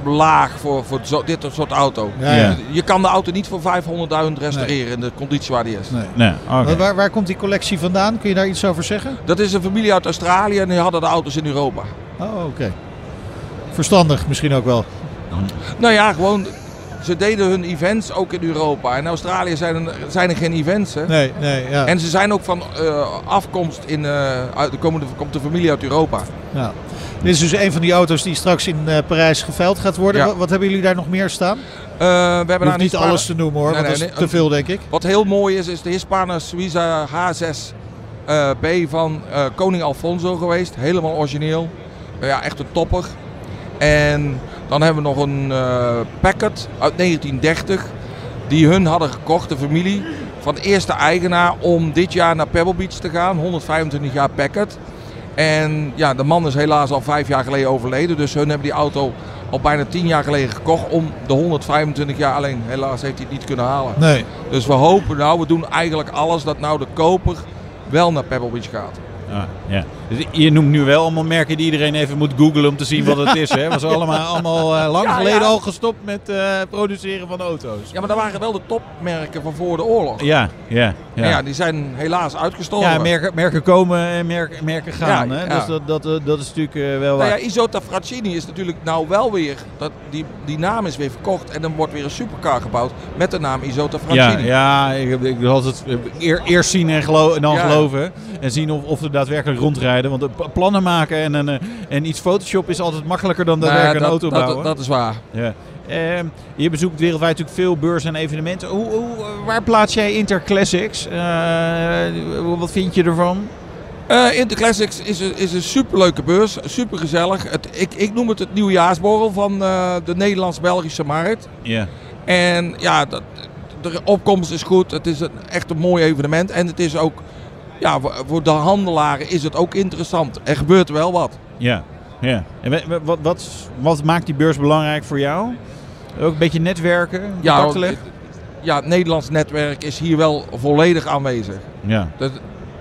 Speaker 6: laag voor, voor zo, dit soort auto.
Speaker 2: Ja.
Speaker 6: Je kan de auto niet voor 500.000 restaureren in de conditie waar die is.
Speaker 2: Nee.
Speaker 3: nee, oké.
Speaker 2: Waar, waar komt die collectie vandaan? Kun je daar iets over zeggen?
Speaker 6: Dat is een familie uit Australië en die hadden de auto's in Europa.
Speaker 2: Oh, oké. Verstandig misschien ook wel.
Speaker 6: Nou ja, gewoon, ze deden hun events ook in Europa. In Australië zijn er, zijn er geen events. Hè?
Speaker 2: Nee, nee, ja.
Speaker 6: En ze zijn ook van eh, afkomst in, eh, uit, komen, komt de familie uit Europa.
Speaker 2: ja. Dit is dus een van die auto's die straks in eh, Parijs geveild gaat worden.
Speaker 6: Ja.
Speaker 2: Wat, wat hebben jullie daar nog meer staan?
Speaker 6: We hebben daar
Speaker 2: niet
Speaker 6: Hispana-
Speaker 2: alles te noemen hoor,
Speaker 6: Nee,
Speaker 2: want
Speaker 6: nee,
Speaker 2: dat is
Speaker 6: nee,
Speaker 2: te veel denk ik.
Speaker 6: Wat heel mooi is, is de Hispana Suiza H6 eh, B van koning Alfonso geweest. Helemaal origineel. Ja, echt een topper. En dan hebben we nog een eh Packard uit 1930. Die hun hadden gekocht, de familie. Van de eerste eigenaar om dit jaar naar Pebble Beach te gaan. 125 jaar Packard. En ja, de man is helaas al vijf jaar geleden overleden. Dus hun hebben die auto al bijna tien jaar geleden gekocht om de 125 jaar. Alleen helaas heeft hij het niet kunnen halen.
Speaker 2: Nee.
Speaker 6: Dus we hopen nou, we doen eigenlijk alles dat nou de koper wel naar Pebble Beach gaat.
Speaker 3: Ah, ja. Dus je noemt nu wel allemaal merken die iedereen even moet googlen om te zien wat het is. Hè? Was allemaal, <laughs> allemaal eh, lang
Speaker 6: Ja,
Speaker 3: geleden
Speaker 6: ja.
Speaker 3: al gestopt met eh, produceren van auto's.
Speaker 6: Ja, maar dat waren wel de topmerken van voor de oorlog.
Speaker 3: Ja, ja, ja.
Speaker 6: Ja, die zijn helaas uitgestorven.
Speaker 3: Ja, merken, merken komen en merken, merken gaan. Hè? Dus dat, dat, eh, dat is natuurlijk wel
Speaker 6: Nou
Speaker 3: waar.
Speaker 6: ja, Isota Fraccini is natuurlijk nou wel weer, dat, die, die naam is weer verkocht en dan wordt weer een supercar gebouwd met de naam Isota
Speaker 3: Ja,
Speaker 6: Fraccini.
Speaker 3: ja ik, ik eh, eer, eerst zien en, gelo en dan geloven. En zien of, of we daadwerkelijk rondrijden. Want eh, plannen maken en, eh, en iets Photoshop is altijd makkelijker dan
Speaker 6: Nou,
Speaker 3: daadwerkelijk een auto bouwen.
Speaker 6: dat, dat is waar.
Speaker 3: Ja. Ehm, je bezoekt wereldwijd natuurlijk veel beurzen en evenementen. Hoe, hoe, waar plaats jij Interclassics? Eh wat vind je ervan?
Speaker 6: Eh Interclassics is een, is een superleuke beurs, super gezellig. Het, ik, ik noem het het nieuwjaarsborrel van eh, de Nederlands-Belgische markt.
Speaker 3: Ja.
Speaker 6: En ja, dat, de opkomst is goed. Het is een, echt een mooi evenement. En het is ook, ja, voor, de handelaren is het ook interessant. Er gebeurt wel wat.
Speaker 3: Ja. ja. En wa- wa- wat, wat, wat maakt die beurs belangrijk voor jou? Ook een beetje netwerken,
Speaker 6: Ja,
Speaker 3: contacten
Speaker 6: ja, het Nederlands netwerk is hier wel volledig aanwezig.
Speaker 3: Ja.
Speaker 6: Dat,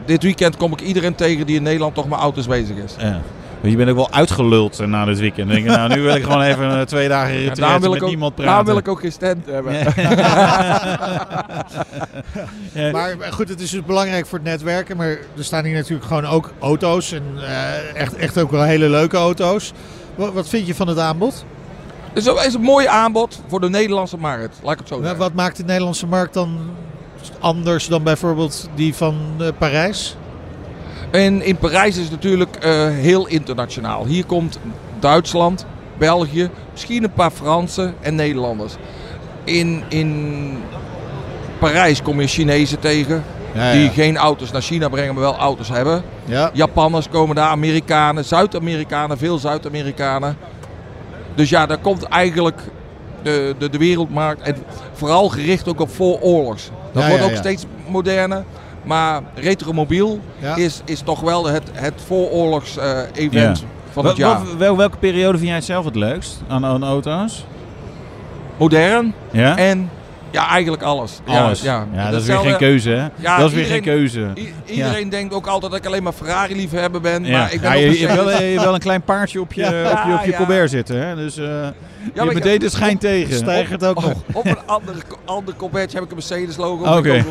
Speaker 6: dit weekend kom ik iedereen tegen die in Nederland toch met auto's bezig is.
Speaker 3: ja. Je bent ook wel uitgeluld eh, na dit weekend. Denk je, nou, nu wil ik gewoon even eh, twee dagen
Speaker 6: Ja, wil
Speaker 3: met
Speaker 6: ook,
Speaker 3: niemand
Speaker 6: daarom
Speaker 3: praten.
Speaker 6: wil ik ook geen stand hebben. <laughs>
Speaker 3: Ja.
Speaker 2: Maar goed, het is dus belangrijk voor het netwerken. Maar er staan hier natuurlijk gewoon ook auto's. En eh, echt, echt ook wel hele leuke auto's. Wat, wat vind je van het aanbod?
Speaker 6: Dat is een mooi aanbod voor de Nederlandse markt. Laat ik het zo
Speaker 2: Wat-
Speaker 6: zeggen.
Speaker 2: Wat maakt de Nederlandse markt dan anders dan bijvoorbeeld die van eh, Parijs?
Speaker 6: En in Parijs is het natuurlijk eh, heel internationaal. Hier komt Duitsland, België, misschien een paar Fransen en Nederlanders. In, in Parijs kom je Chinezen tegen
Speaker 2: Ja,
Speaker 6: die geen auto's naar China brengen, maar wel auto's hebben.
Speaker 2: ja.
Speaker 6: Japanners komen daar, Amerikanen, Zuid-Amerikanen, veel Zuid-Amerikanen. Dus ja, daar komt eigenlijk de, de, de wereldmarkt. En vooral gericht ook op vooroorlogs. Dat wordt ook steeds moderner. Maar retromobiel
Speaker 2: Ja.
Speaker 6: is, is toch wel het, het vooroorlogs eh, event
Speaker 3: Ja.
Speaker 6: van het jaar.
Speaker 3: wel- wel- welke periode vind jij het zelf het leukst aan, aan auto's?
Speaker 6: Modern
Speaker 3: Ja?
Speaker 6: en ja, eigenlijk alles.
Speaker 3: Alles.
Speaker 6: Ja,
Speaker 3: Ja, dat is weer geen keuze, hè?
Speaker 6: Ja,
Speaker 3: dat is weer
Speaker 6: iedereen-
Speaker 3: geen keuze.
Speaker 6: Iedereen denkt ook altijd dat ik alleen maar Ferrari liefhebber ben.
Speaker 3: Ja.
Speaker 6: Maar ik ben
Speaker 3: Ja,
Speaker 6: ook
Speaker 3: je, je hebt wel, je hebt wel een klein paardje op je,
Speaker 2: Ja.
Speaker 3: op je, op je
Speaker 6: Ja,
Speaker 3: Colbert zitten, hè? Dus eh je meteen de schijn tegen.
Speaker 2: Stijgert ook nog.
Speaker 6: Op een andere, ander Corvette heb ik een Mercedes logo.
Speaker 3: Oké. <laughs>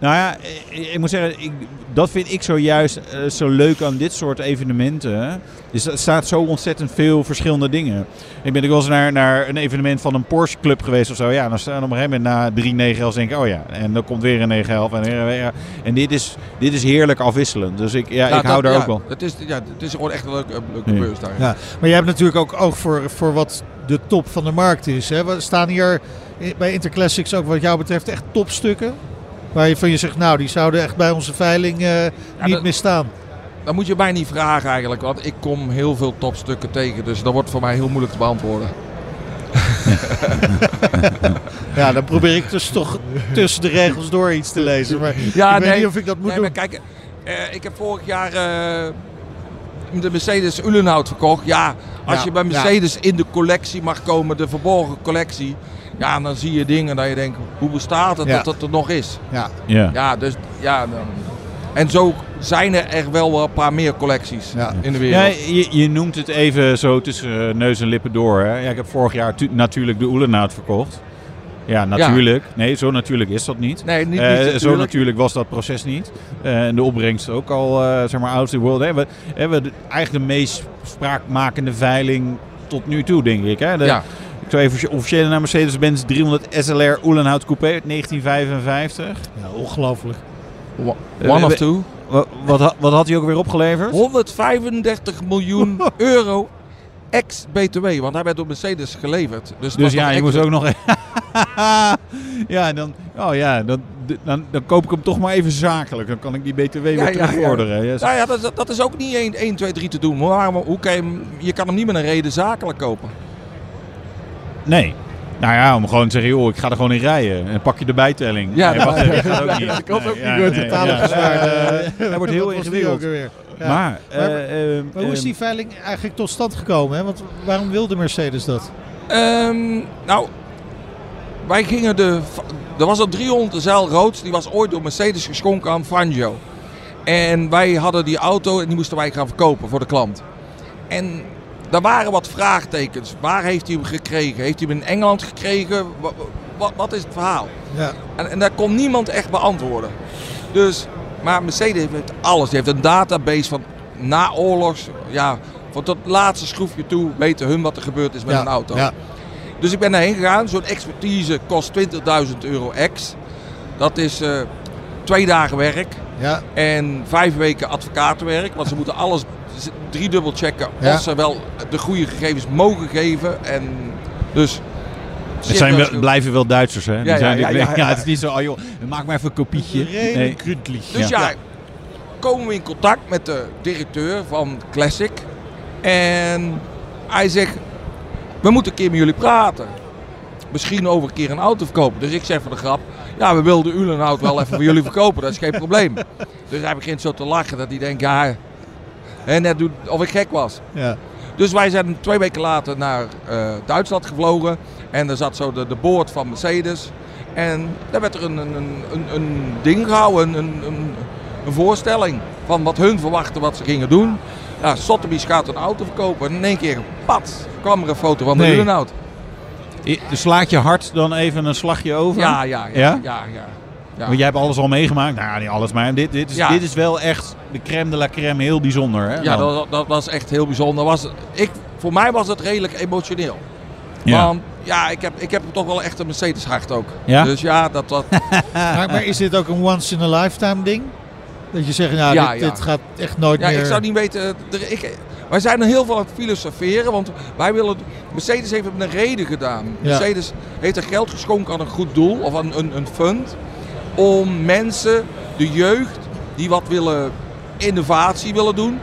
Speaker 3: Nou ja, ik, ik moet zeggen, ik, dat vind ik zojuist eh, zo leuk aan dit soort evenementen. Dus er staat zo ontzettend veel verschillende dingen. Ik ben ook wel eens naar, naar een evenement van een Porsche Club geweest of zo. Ja, dan staan op een gegeven moment na drie 911 denk ik, oh ja, en dan komt weer een 911. En, weer- weer- en dit, is, dit is heerlijk afwisselend. Dus ik, ja,
Speaker 6: Ja,
Speaker 3: ik hou
Speaker 6: dat-
Speaker 3: daar
Speaker 6: ja,
Speaker 3: ook wel.
Speaker 6: Het is, ja, het is gewoon echt een leuke, beurs daar.
Speaker 2: Ja, maar jij hebt natuurlijk ook oog voor, voor wat de top van de markt is. Hè? Wat- Staan hier i- bij Interclassics ook wat jou betreft echt topstukken? Waar je van je zegt, nou die zouden echt bij onze veiling eh, niet
Speaker 6: dat-
Speaker 2: meer staan.
Speaker 6: Dat moet je mij niet vragen eigenlijk, want ik kom heel veel topstukken tegen. Dus dat wordt voor mij heel moeilijk te beantwoorden. <laughs>
Speaker 2: Ja, dan probeer ik dus toch tussen de regels door iets te lezen. Maar
Speaker 6: Ja,
Speaker 2: ik weet
Speaker 6: nee.
Speaker 2: niet of ik dat moet
Speaker 6: Nee,
Speaker 2: doen.
Speaker 6: maar kijk, eh, ik heb vorig jaar eh, de Mercedes Ulenhout verkocht. Ja, als
Speaker 2: Ja,
Speaker 6: je bij
Speaker 2: ja.
Speaker 6: Mercedes in de collectie mag komen, de verborgen collectie. Ja, dan zie je dingen dat je denkt, hoe bestaat het
Speaker 2: Ja.
Speaker 6: dat dat er nog is?
Speaker 2: Ja.
Speaker 3: Ja.
Speaker 6: Ja, dus ja. Dan, en zo zijn er echt wel een paar meer collecties
Speaker 2: Ja.
Speaker 6: in de
Speaker 3: Ja,
Speaker 6: wereld.
Speaker 3: je, je noemt het even zo tussen eh, neus en lippen door. Hè? Ja, ik heb vorig jaar tu- natuurlijk de Oelenaut verkocht. Ja, natuurlijk. Nee, zo natuurlijk is dat niet.
Speaker 6: Nee, niet,
Speaker 3: Eh,
Speaker 6: niet
Speaker 3: zo
Speaker 6: natuurlijk.
Speaker 3: natuurlijk was dat proces niet. Eh, en de opbrengst ook al, eh, zeg maar, out of the world. Hè. We hebben de- eigenlijk de meest spraakmakende veiling tot nu toe, denk ik. Hè. De,
Speaker 6: Ja.
Speaker 3: Ik zou even officiële naar Mercedes-Benz 300 SLR Oelenhout Coupé uit 1955.
Speaker 2: Ja, ongelooflijk.
Speaker 6: One of two.
Speaker 3: Wat, wat, wat had hij ook weer opgeleverd?
Speaker 6: 135 miljoen <laughs> euro ex-BTW. Want hij werd door Mercedes geleverd. Dus,
Speaker 3: Dus ja, je moest ook nog. <laughs> ja, dan, oh ja, dan, dan, dan koop ik hem toch maar even zakelijk. Dan kan ik die BTW weer
Speaker 6: Ja, ja,
Speaker 3: terugvorderen. Ja,
Speaker 6: Nou ja, dat, dat- is ook niet 1, 1 2, 3 te doen. Maar waarom- hoe kan je, kan hem niet met een reden zakelijk kopen.
Speaker 3: Nee. Nou ja, om gewoon te zeggen, joh, ik ga er gewoon in rijden. En pak je de bijtelling.
Speaker 6: Ja,
Speaker 3: nee,
Speaker 6: nou,
Speaker 3: wacht even, dat gaat ook niet. <laughs>
Speaker 6: dat komt ook niet goed.
Speaker 3: nee, ja. wordt heel ingewikkeld.
Speaker 2: Ook alweer? Ja.
Speaker 3: Maar,
Speaker 2: Maar-
Speaker 3: eh, eh,
Speaker 2: Maar hoe is
Speaker 3: eh,
Speaker 2: die veiling eigenlijk tot stand gekomen? Hè? Want waarom wilde Mercedes dat?
Speaker 6: Ehm, nou, wij gingen de... Er was een 300 zeil roods. Die was ooit door Mercedes geschonken aan Fangio. En wij hadden die auto en die moesten wij gaan verkopen voor de klant. En daar waren wat vraagtekens. Waar heeft hij hem gekregen? Heeft hij hem in Engeland gekregen? Wat, wat, wat is het verhaal?
Speaker 2: Ja.
Speaker 6: En, en daar kon niemand echt beantwoorden. Dus, maar Mercedes heeft alles. Die heeft een database van naoorlogs. Ja, van tot het laatste schroefje toe weten hun wat er gebeurd is met
Speaker 2: ja.
Speaker 6: een auto.
Speaker 2: Ja.
Speaker 6: Dus ik ben daarheen gegaan. Zo'n expertise kost 20.000 euro ex. Dat is eh, twee dagen werk
Speaker 2: Ja.
Speaker 6: en vijf weken advocatenwerk. Want ze moeten alles driedubbel checken of ze wel de goede gegevens mogen geven. En dus...
Speaker 3: het zijn wel, blijven wel Duitsers, hè? Die
Speaker 6: ja,
Speaker 3: zijn
Speaker 6: ja,
Speaker 3: natuurlijk-
Speaker 6: ja, <laughs> ja.
Speaker 3: het is niet zo, oh joh, maak maar even een kopietje. Nee.
Speaker 6: Dus ja.
Speaker 3: Ja.
Speaker 6: komen we in contact met de directeur van Classic. En hij zegt, we moeten een keer met jullie praten. Misschien over een keer een auto verkopen. Dus ik zeg voor de grap, ja we wilden Ulenhout wel even voor jullie verkopen. Dat is geen probleem. Dus hij begint zo te lachen dat hij denkt, ja, hè, net doet of ik gek was.
Speaker 2: Ja.
Speaker 6: Dus wij zijn twee weken later naar eh, Duitsland gevlogen. En er zat zo de, de boord van Mercedes. En daar werd er een, een, een, een, ding gehouden. Een, een, een voorstelling van wat hun verwachten wat ze gingen doen. Ja, Sotheby's gaat een auto verkopen en in één keer, pat, kwam er een foto van de
Speaker 3: Nee.
Speaker 6: Renault.
Speaker 3: I- Slaat je hart dan even een slagje over?
Speaker 6: Ja, ja, ja.
Speaker 3: Ja?
Speaker 6: ja? ja, ja.
Speaker 3: Want jij hebt alles al meegemaakt. Nou, niet alles, maar dit, dit, is,
Speaker 6: Ja.
Speaker 3: dit is wel echt de crème de la crème. Heel bijzonder. Hè?
Speaker 6: Ja, dat, dat was echt heel bijzonder. Was, ik, voor mij was het redelijk emotioneel.
Speaker 3: Ja.
Speaker 6: Want ja, ik heb, ik heb toch wel echt een Mercedes hart ook.
Speaker 3: Ja?
Speaker 6: Dus ja, dat, dat, <laughs>
Speaker 2: Maar, maar is dit ook een once in a lifetime ding? Dat je zegt, nou,
Speaker 6: Ja,
Speaker 2: dit,
Speaker 6: ja.
Speaker 2: dit gaat echt nooit
Speaker 6: ja
Speaker 2: meer...
Speaker 6: ik zou niet weten. er- ik, wij zijn er heel veel aan het filosoferen. Want wij willen. Mercedes heeft het met een reden gedaan.
Speaker 2: Ja.
Speaker 6: Mercedes heeft er geld geschonken aan een goed doel of aan een, een fund. Om mensen, de jeugd, die wat willen innovatie willen doen,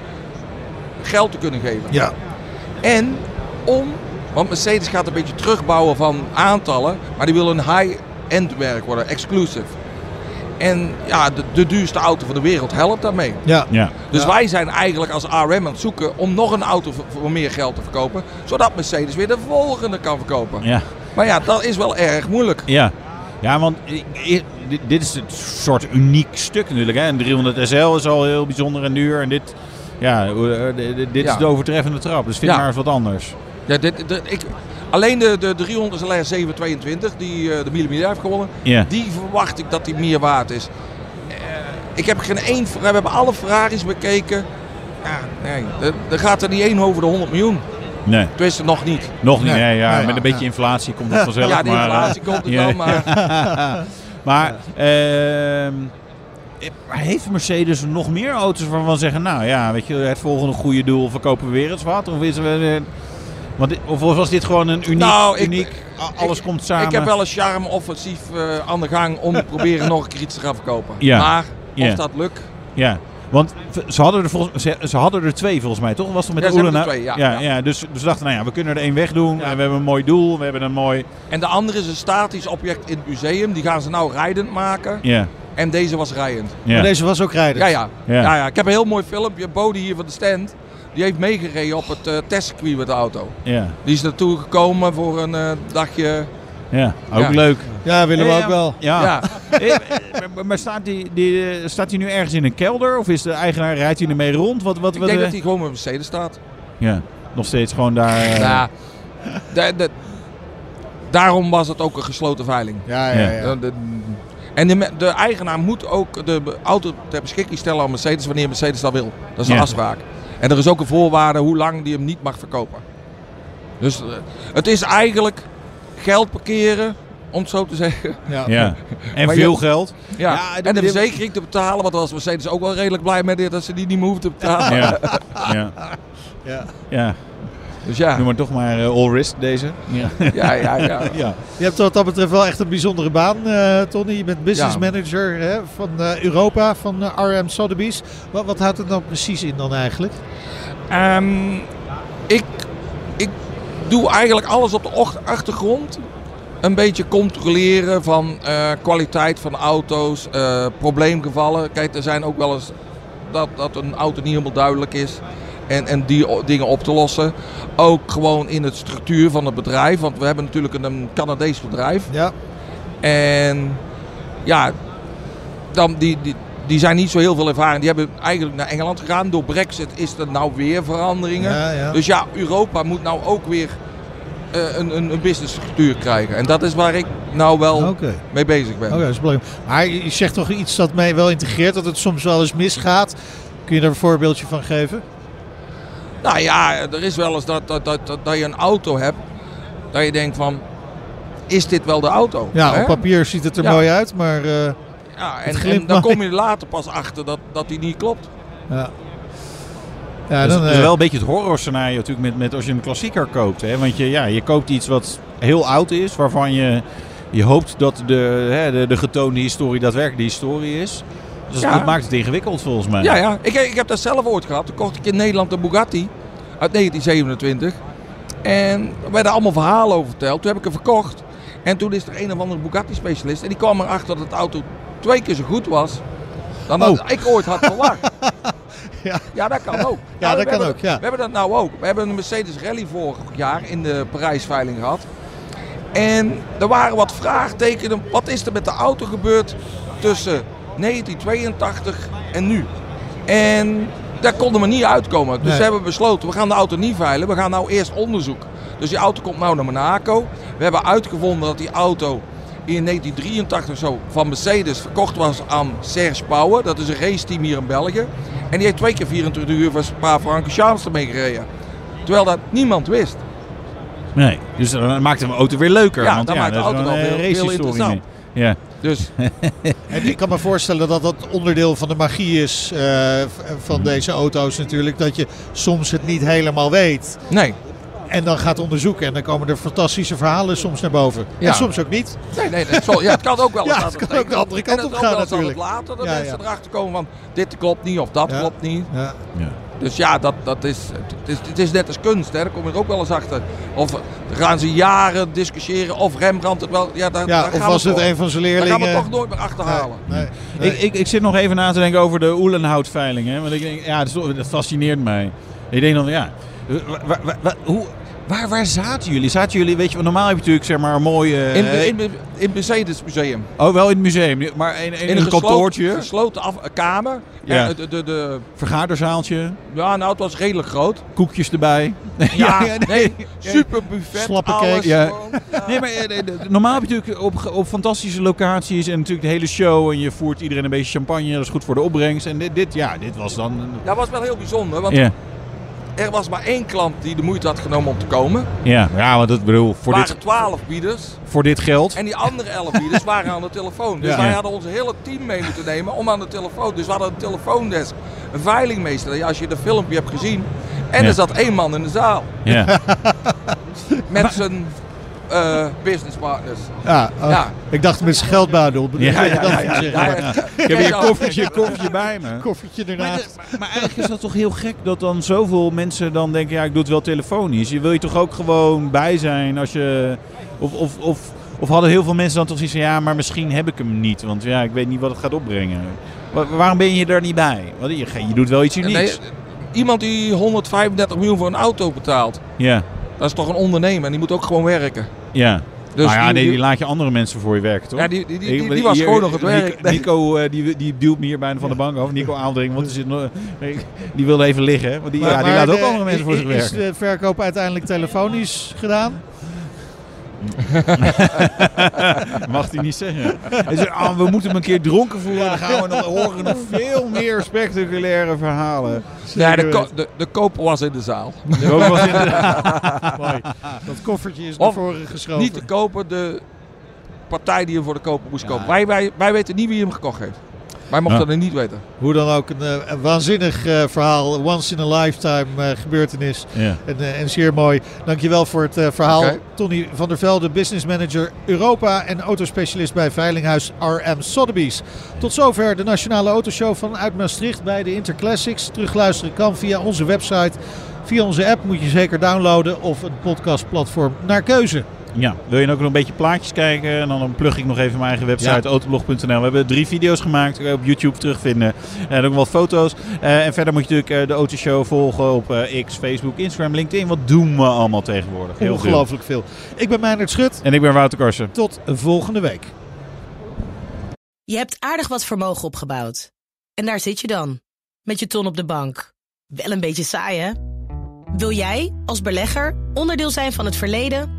Speaker 6: geld te kunnen geven.
Speaker 2: Ja,
Speaker 6: En om, want Mercedes gaat een beetje terugbouwen van aantallen, maar die willen een high-end merk worden, exclusive. En ja, de, de duurste auto van de wereld helpt daarmee.
Speaker 2: ja.
Speaker 3: Ja.
Speaker 6: Dus
Speaker 2: Ja.
Speaker 6: wij zijn eigenlijk als RM aan het zoeken om nog een auto voor, voor meer geld te verkopen, zodat Mercedes weer de volgende kan verkopen.
Speaker 3: Ja.
Speaker 6: Maar ja, dat is wel erg moeilijk.
Speaker 3: Ja. Ja, want dit- is het soort uniek stuk natuurlijk. Hè? Een 300 SL is al heel bijzonder en duur. En dit, ja, eh, dit
Speaker 6: Ja.
Speaker 3: is de overtreffende trap. Dus vind
Speaker 6: Ja.
Speaker 3: maar eens wat anders.
Speaker 6: Ja, dit, dit- ik, alleen de, de 300 SLR 722, die eh, de Millimeter heeft gewonnen,
Speaker 3: Ja.
Speaker 6: Die verwacht ik dat die meer waard is. Eh, ik heb geen één. We hebben alle Ferraris bekeken. Ja, nee, er, er gaat er niet één over de 100 miljoen.
Speaker 3: Nee,
Speaker 6: Tenminste, nog niet.
Speaker 3: nog niet.
Speaker 2: Nee.
Speaker 3: Nee, ja,
Speaker 2: Nee.
Speaker 3: met een beetje inflatie komt het vanzelf. <laughs>
Speaker 6: ja,
Speaker 3: maar, eh,
Speaker 6: inflatie komt er wel, maar <laughs>
Speaker 3: Maar ehm, maar heeft Mercedes nog meer auto's waarvan ze zeggen, nou ja, weet je, het volgende goede doel verkopen we weer eens wat? Of, is er, eh, want, of was dit gewoon een uniek,
Speaker 6: Nou, ik-
Speaker 3: uniek alles
Speaker 6: ik-
Speaker 3: komt samen?
Speaker 6: ik heb wel een charme-offensief eh, aan de gang om te proberen nog een keer iets te gaan verkopen.
Speaker 3: Ja.
Speaker 6: Maar of dat lukt,
Speaker 3: Ja, want ze hadden er, volgens, ze, ze hadden er twee volgens mij, toch? Was het met
Speaker 6: Ja,
Speaker 3: de Oelena?
Speaker 6: er twee, ja,
Speaker 3: ja,
Speaker 6: ja.
Speaker 3: dus, dus ze dachten, nou ja, we kunnen er één wegdoen.
Speaker 6: Ja.
Speaker 3: En we hebben een mooi doel, we hebben een mooi...
Speaker 6: En de andere is een statisch object in het museum. Die gaan ze nou rijdend maken.
Speaker 3: Ja,
Speaker 6: En deze was rijdend.
Speaker 3: ja.
Speaker 2: Maar deze was ook rijden.
Speaker 6: Ja, ja.
Speaker 3: Ja.
Speaker 6: ja. ja, Ik heb een heel mooi filmpje. Bodie hier van de stand. Die heeft meegereden op het eh testcircuit met de auto.
Speaker 3: ja,
Speaker 6: Die is naartoe gekomen voor een eh, dagje.
Speaker 3: Ja, ook
Speaker 6: Ja.
Speaker 3: leuk.
Speaker 2: Ja, willen we
Speaker 3: Ja,
Speaker 2: ook wel.
Speaker 3: Ja.
Speaker 6: Ja.
Speaker 3: Eh, maar- maar staat die, die, eh, staat hij nu ergens in een kelder? Of is de eigenaar, rijdt hij ermee rond? Wat, wat,
Speaker 6: Ik
Speaker 3: wat,
Speaker 6: denk
Speaker 3: eh,
Speaker 6: dat hij gewoon met Mercedes staat.
Speaker 3: Ja, nog steeds gewoon daar... eh,
Speaker 6: Ja. De, de- daarom was het ook een gesloten veiling.
Speaker 2: Ja, ja,
Speaker 3: Ja.
Speaker 2: ja.
Speaker 6: De- de- en de, de eigenaar moet ook de auto ter beschikking stellen aan Mercedes wanneer Mercedes dat wil. Dat is een
Speaker 3: Ja.
Speaker 6: afspraak. En er is ook een voorwaarde hoe lang die hem niet mag verkopen. Dus eh, het is eigenlijk geld parkeren, om het zo te zeggen.
Speaker 2: Ja.
Speaker 3: ja. <laughs> En
Speaker 6: Maar
Speaker 3: veel
Speaker 6: je-
Speaker 3: geld.
Speaker 6: Ja.
Speaker 3: Ja,
Speaker 6: en de
Speaker 3: dit-
Speaker 6: verzekering te betalen, want was Mercedes ook wel redelijk blij mee dat ze die niet meer hoeven te betalen.
Speaker 3: Ja. <laughs> ja.
Speaker 2: Ja.
Speaker 3: ja.
Speaker 6: Dus ja,
Speaker 3: Noem maar toch maar eh, all risk deze. Ja. <laughs>
Speaker 6: ja, ja, ja.
Speaker 3: ja.
Speaker 2: Je hebt wat dat betreft wel echt een bijzondere baan, eh, Tony. Je bent business
Speaker 6: Ja.
Speaker 2: manager hè, van eh, Europa, van RM Sotheby's. Wat, wat houdt het nou precies in dan eigenlijk?
Speaker 6: Ehm, ik doe eigenlijk alles op de achtergrond. Een beetje controleren van eh, kwaliteit van auto's, eh, probleemgevallen. Kijk, er zijn ook wel eens dat, dat een auto niet helemaal duidelijk is. En, en die dingen op te lossen. Ook gewoon in het structuur van het bedrijf. Want we hebben natuurlijk een, een Canadees bedrijf.
Speaker 2: Ja,
Speaker 6: En ja, dan die, die, die zijn niet zo heel veel ervaring. Die hebben eigenlijk naar Engeland gegaan. Door Brexit is er nou weer veranderingen.
Speaker 2: ja, ja.
Speaker 6: Dus ja, Europa moet nou ook weer eh, een, een, een businessstructuur krijgen. En dat is waar ik nou wel mee bezig ben.
Speaker 2: Oké, dat is belangrijk. Maar je zegt toch iets dat mij wel integreert, dat het soms wel eens misgaat. Kun je daar een voorbeeldje van geven?
Speaker 6: Nou ja, er is wel eens dat, dat, dat, dat, dat je een auto hebt. Dat je denkt van, is dit wel de auto?
Speaker 2: Ja,
Speaker 6: Hè?
Speaker 2: op papier ziet het er
Speaker 6: Ja.
Speaker 2: mooi uit, maar eh,
Speaker 6: Ja, en, dan kom je later pas achter dat, dat die niet klopt.
Speaker 2: ja. Ja,
Speaker 3: dus
Speaker 2: dan,
Speaker 3: het
Speaker 2: eh,
Speaker 3: wel een beetje het horrorscenario natuurlijk met, met als je een klassieker koopt. Hè? Want je, ja, je koopt iets wat heel oud is, waarvan je, je hoopt dat de, hè, de, de getoonde historie daadwerkelijk de historie is. Dus
Speaker 6: Ja.
Speaker 3: dat maakt het ingewikkeld volgens mij.
Speaker 6: Ja, ja. Ik, ik heb dat zelf ooit gehad. Toen kocht ik in Nederland een Bugatti uit 1927. En er werden allemaal verhalen over verteld. Toen heb ik hem verkocht. En toen is er een of andere Bugatti-specialist. En die kwam erachter dat de auto twee keer zo goed was. Dan dat
Speaker 2: Oh.
Speaker 6: ik ooit had verwacht. <laughs>
Speaker 2: Ja.
Speaker 6: ja, dat kan ook.
Speaker 2: Ja,
Speaker 6: Nou,
Speaker 2: dat
Speaker 6: we
Speaker 2: kan
Speaker 6: hebben-
Speaker 2: ook, ja.
Speaker 6: We hebben dat nou ook. We hebben een Mercedes Rally vorig jaar in de Parijsveiling gehad. En er waren wat vraagtekenen. Wat is er met de auto gebeurd tussen 1982 en nu. En daar konden we niet uitkomen. Dus
Speaker 2: Nee.
Speaker 6: we hebben besloten, we gaan de auto niet veilen. We gaan nou eerst onderzoek. Dus die auto komt nou naar Monaco. We hebben uitgevonden dat die auto in 1983 of zo van Mercedes verkocht was aan Serge Pauwen. Dat is een raceteam hier in België. En die heeft twee keer 24 uur voor Spa-Francorchamps ermee gereden. Terwijl dat niemand wist.
Speaker 3: Nee, dus dan maakt een auto weer leuker.
Speaker 6: Ja,
Speaker 3: want
Speaker 6: dan maakt de
Speaker 3: dat is
Speaker 6: auto
Speaker 3: wel een
Speaker 6: heel- heel interessant.
Speaker 3: mee. Ja.
Speaker 6: Dus <laughs>
Speaker 2: En ik kan me voorstellen dat dat onderdeel van de magie is eh, van deze auto's natuurlijk. Dat je soms het niet helemaal weet.
Speaker 6: nee,
Speaker 2: En dan gaat onderzoeken en dan komen er fantastische verhalen soms naar boven.
Speaker 6: Ja.
Speaker 2: En soms ook niet.
Speaker 6: nee, nee, nee, zo- ja, het kan ook wel <laughs> eens
Speaker 2: Ja,
Speaker 6: dat
Speaker 2: het kan ook de andere kant
Speaker 6: en
Speaker 2: op
Speaker 6: ook
Speaker 2: gaan
Speaker 6: wel eens dat
Speaker 2: natuurlijk.
Speaker 6: het later dat
Speaker 2: Ja,
Speaker 6: mensen
Speaker 2: ja.
Speaker 6: erachter komen van dit klopt niet of dat
Speaker 2: Ja.
Speaker 6: klopt niet.
Speaker 2: Ja.
Speaker 6: Dus ja, dat, dat is, het, is, het is net als kunst, hè. daar kom je er ook wel eens achter. Of gaan ze jaren discussiëren of Rembrandt het wel... Ja, daar,
Speaker 2: Ja,
Speaker 6: daar
Speaker 2: of
Speaker 6: gaan
Speaker 2: was
Speaker 6: we
Speaker 2: het
Speaker 6: toch-
Speaker 2: een van zijn
Speaker 6: Daar gaan
Speaker 2: leerlingen?
Speaker 6: we toch nooit meer achterhalen.
Speaker 2: Nee, nee.
Speaker 3: Ik, ik, ik zit nog even na te denken over de Oelenhoutveiling. Hè? Want ik denk, ja, dat, fascineert mij. Ik denk dan, ja, hoe, waar, waar zaten jullie? Zaten jullie, weet je, normaal heb je natuurlijk zeg maar een mooie...
Speaker 6: In,
Speaker 3: eh,
Speaker 6: in, in het Mercedes Museum.
Speaker 3: oh, wel in het museum, maar in, in,
Speaker 6: In
Speaker 3: een
Speaker 6: gesloten,
Speaker 3: kantoortje,
Speaker 6: gesloten af, kamer.
Speaker 3: Ja.
Speaker 6: De, de, de,
Speaker 3: vergaderzaaltje,
Speaker 6: ja, nou, het was redelijk groot.
Speaker 3: koekjes erbij.
Speaker 6: Ja, <laughs>
Speaker 3: ja,
Speaker 6: nee, super buffet,
Speaker 2: Slappe
Speaker 6: alles.
Speaker 3: ja.
Speaker 6: ja.
Speaker 3: Nee, maar eh, normaal heb je natuurlijk op, op fantastische locaties en natuurlijk de hele show. En je voert iedereen een beetje champagne, dat is goed voor de opbrengst. En dit, dit ja, dit was dan...
Speaker 6: Dat was wel heel bijzonder, want
Speaker 3: Ja,
Speaker 6: er was maar één klant die de moeite had genomen om te komen.
Speaker 3: ja, ja, want dat bedoel,
Speaker 6: Er
Speaker 3: voor
Speaker 6: waren
Speaker 3: dit,
Speaker 6: twaalf bieders.
Speaker 3: voor dit geld.
Speaker 6: En die andere elf bieders waren aan de telefoon. Dus
Speaker 2: Ja.
Speaker 6: wij hadden ons hele team mee moeten nemen om aan de telefoon. Dus we hadden een telefoondesk, een veilingmeester. Als je de filmpje hebt gezien. En
Speaker 3: Ja.
Speaker 6: er zat één man in de zaal
Speaker 3: Ja.
Speaker 6: met zijn eh businesspartners.
Speaker 2: Ja, oh,
Speaker 6: Ja.
Speaker 2: Ik dacht met zijn geldbuidel.
Speaker 3: Ja, ja, ja,
Speaker 2: Dat
Speaker 3: ja,
Speaker 2: moet
Speaker 3: ja,
Speaker 2: zeggen.
Speaker 6: Ja,
Speaker 3: Ik heb hier een koffertje, een koffertje bij me.
Speaker 2: Koffertje
Speaker 3: Maar,
Speaker 2: ernaast.
Speaker 3: maar, maar eigenlijk is dat toch heel gek dat dan zoveel mensen dan denken, ja ik doe het wel telefonisch. Je wil je toch ook gewoon bij zijn als je... Of, of, of, of hadden heel veel mensen dan toch zoiets van, ja maar misschien heb ik hem niet. Want ja, ik weet niet wat het gaat opbrengen. Wa- waarom ben je er niet bij? Want je, je doet wel iets unieks.
Speaker 6: Nee, iemand die 135 miljoen voor een auto betaalt.
Speaker 3: Ja,
Speaker 6: Dat is toch een ondernemer en die moet ook gewoon werken.
Speaker 3: Ja.
Speaker 6: Dus
Speaker 3: nou ja,
Speaker 6: die-
Speaker 3: nee, die
Speaker 6: die-
Speaker 3: laat je andere mensen voor je werken, toch?
Speaker 6: Ja, die, die, die, die, die was
Speaker 3: hier-
Speaker 6: gewoon nog het
Speaker 3: Nico-
Speaker 6: werk.
Speaker 3: Nico, eh, die, die duwt me hier bijna van de bank af. Nico Aaldering, want er zit nog, die wilde even liggen. Want die,
Speaker 2: Maar-
Speaker 3: ja, die
Speaker 2: maar
Speaker 3: laat ook
Speaker 2: de-
Speaker 3: andere mensen voor zich
Speaker 2: Is
Speaker 3: werken.
Speaker 2: de verkoop uiteindelijk telefonisch gedaan? <laughs>
Speaker 3: Mag hij niet zeggen. Hij zei, ah, we moeten hem een keer dronken voelen. Dan gaan we nog horen nog veel meer spectaculaire verhalen.
Speaker 6: Ja, de, ko- de, de koper was in de zaal.
Speaker 3: Ook was inderdaad- <laughs>
Speaker 2: Mooi. Dat koffertje is naar voren geschoven.
Speaker 6: Niet de koper, de partij die hem voor de koper moest
Speaker 2: Ja.
Speaker 6: kopen. Wij, wij, wij weten niet wie hem gekocht heeft. Wij mochten
Speaker 3: Ja.
Speaker 6: het niet weten.
Speaker 2: Hoe dan ook, een, eh, een waanzinnig eh, verhaal. Once in a lifetime eh, gebeurtenis.
Speaker 3: ja.
Speaker 2: En, eh, en zeer mooi. Dankjewel voor het verhaal. Tony van der Velde, business manager Europa en autospecialist bij Veilinghuis RM Sotheby's. Tot zover de Nationale Autoshow vanuit Maastricht bij de Interclassics. Terugluisteren kan via onze website. Via onze app moet je zeker downloaden of een podcastplatform naar keuze.
Speaker 3: Ja, wil je ook nog een beetje plaatjes kijken? En dan plug ik nog even mijn eigen website, autoblog.nl. We hebben drie video's gemaakt, kun je op YouTube terugvinden. En ook wel foto's. Eh, en verder moet je natuurlijk eh, de Autoshow volgen op eh, X, Facebook, Instagram, LinkedIn. Wat doen we allemaal tegenwoordig? Heel veel.
Speaker 2: Ongelooflijk veel. Ik ben Meijnerd Schut.
Speaker 3: En ik ben Wouter Karsen.
Speaker 2: Tot volgende week.
Speaker 7: Je hebt aardig wat vermogen opgebouwd. En daar zit je dan, met je ton op de bank. Wel een beetje saai, hè? Wil jij, als belegger, onderdeel zijn van het verleden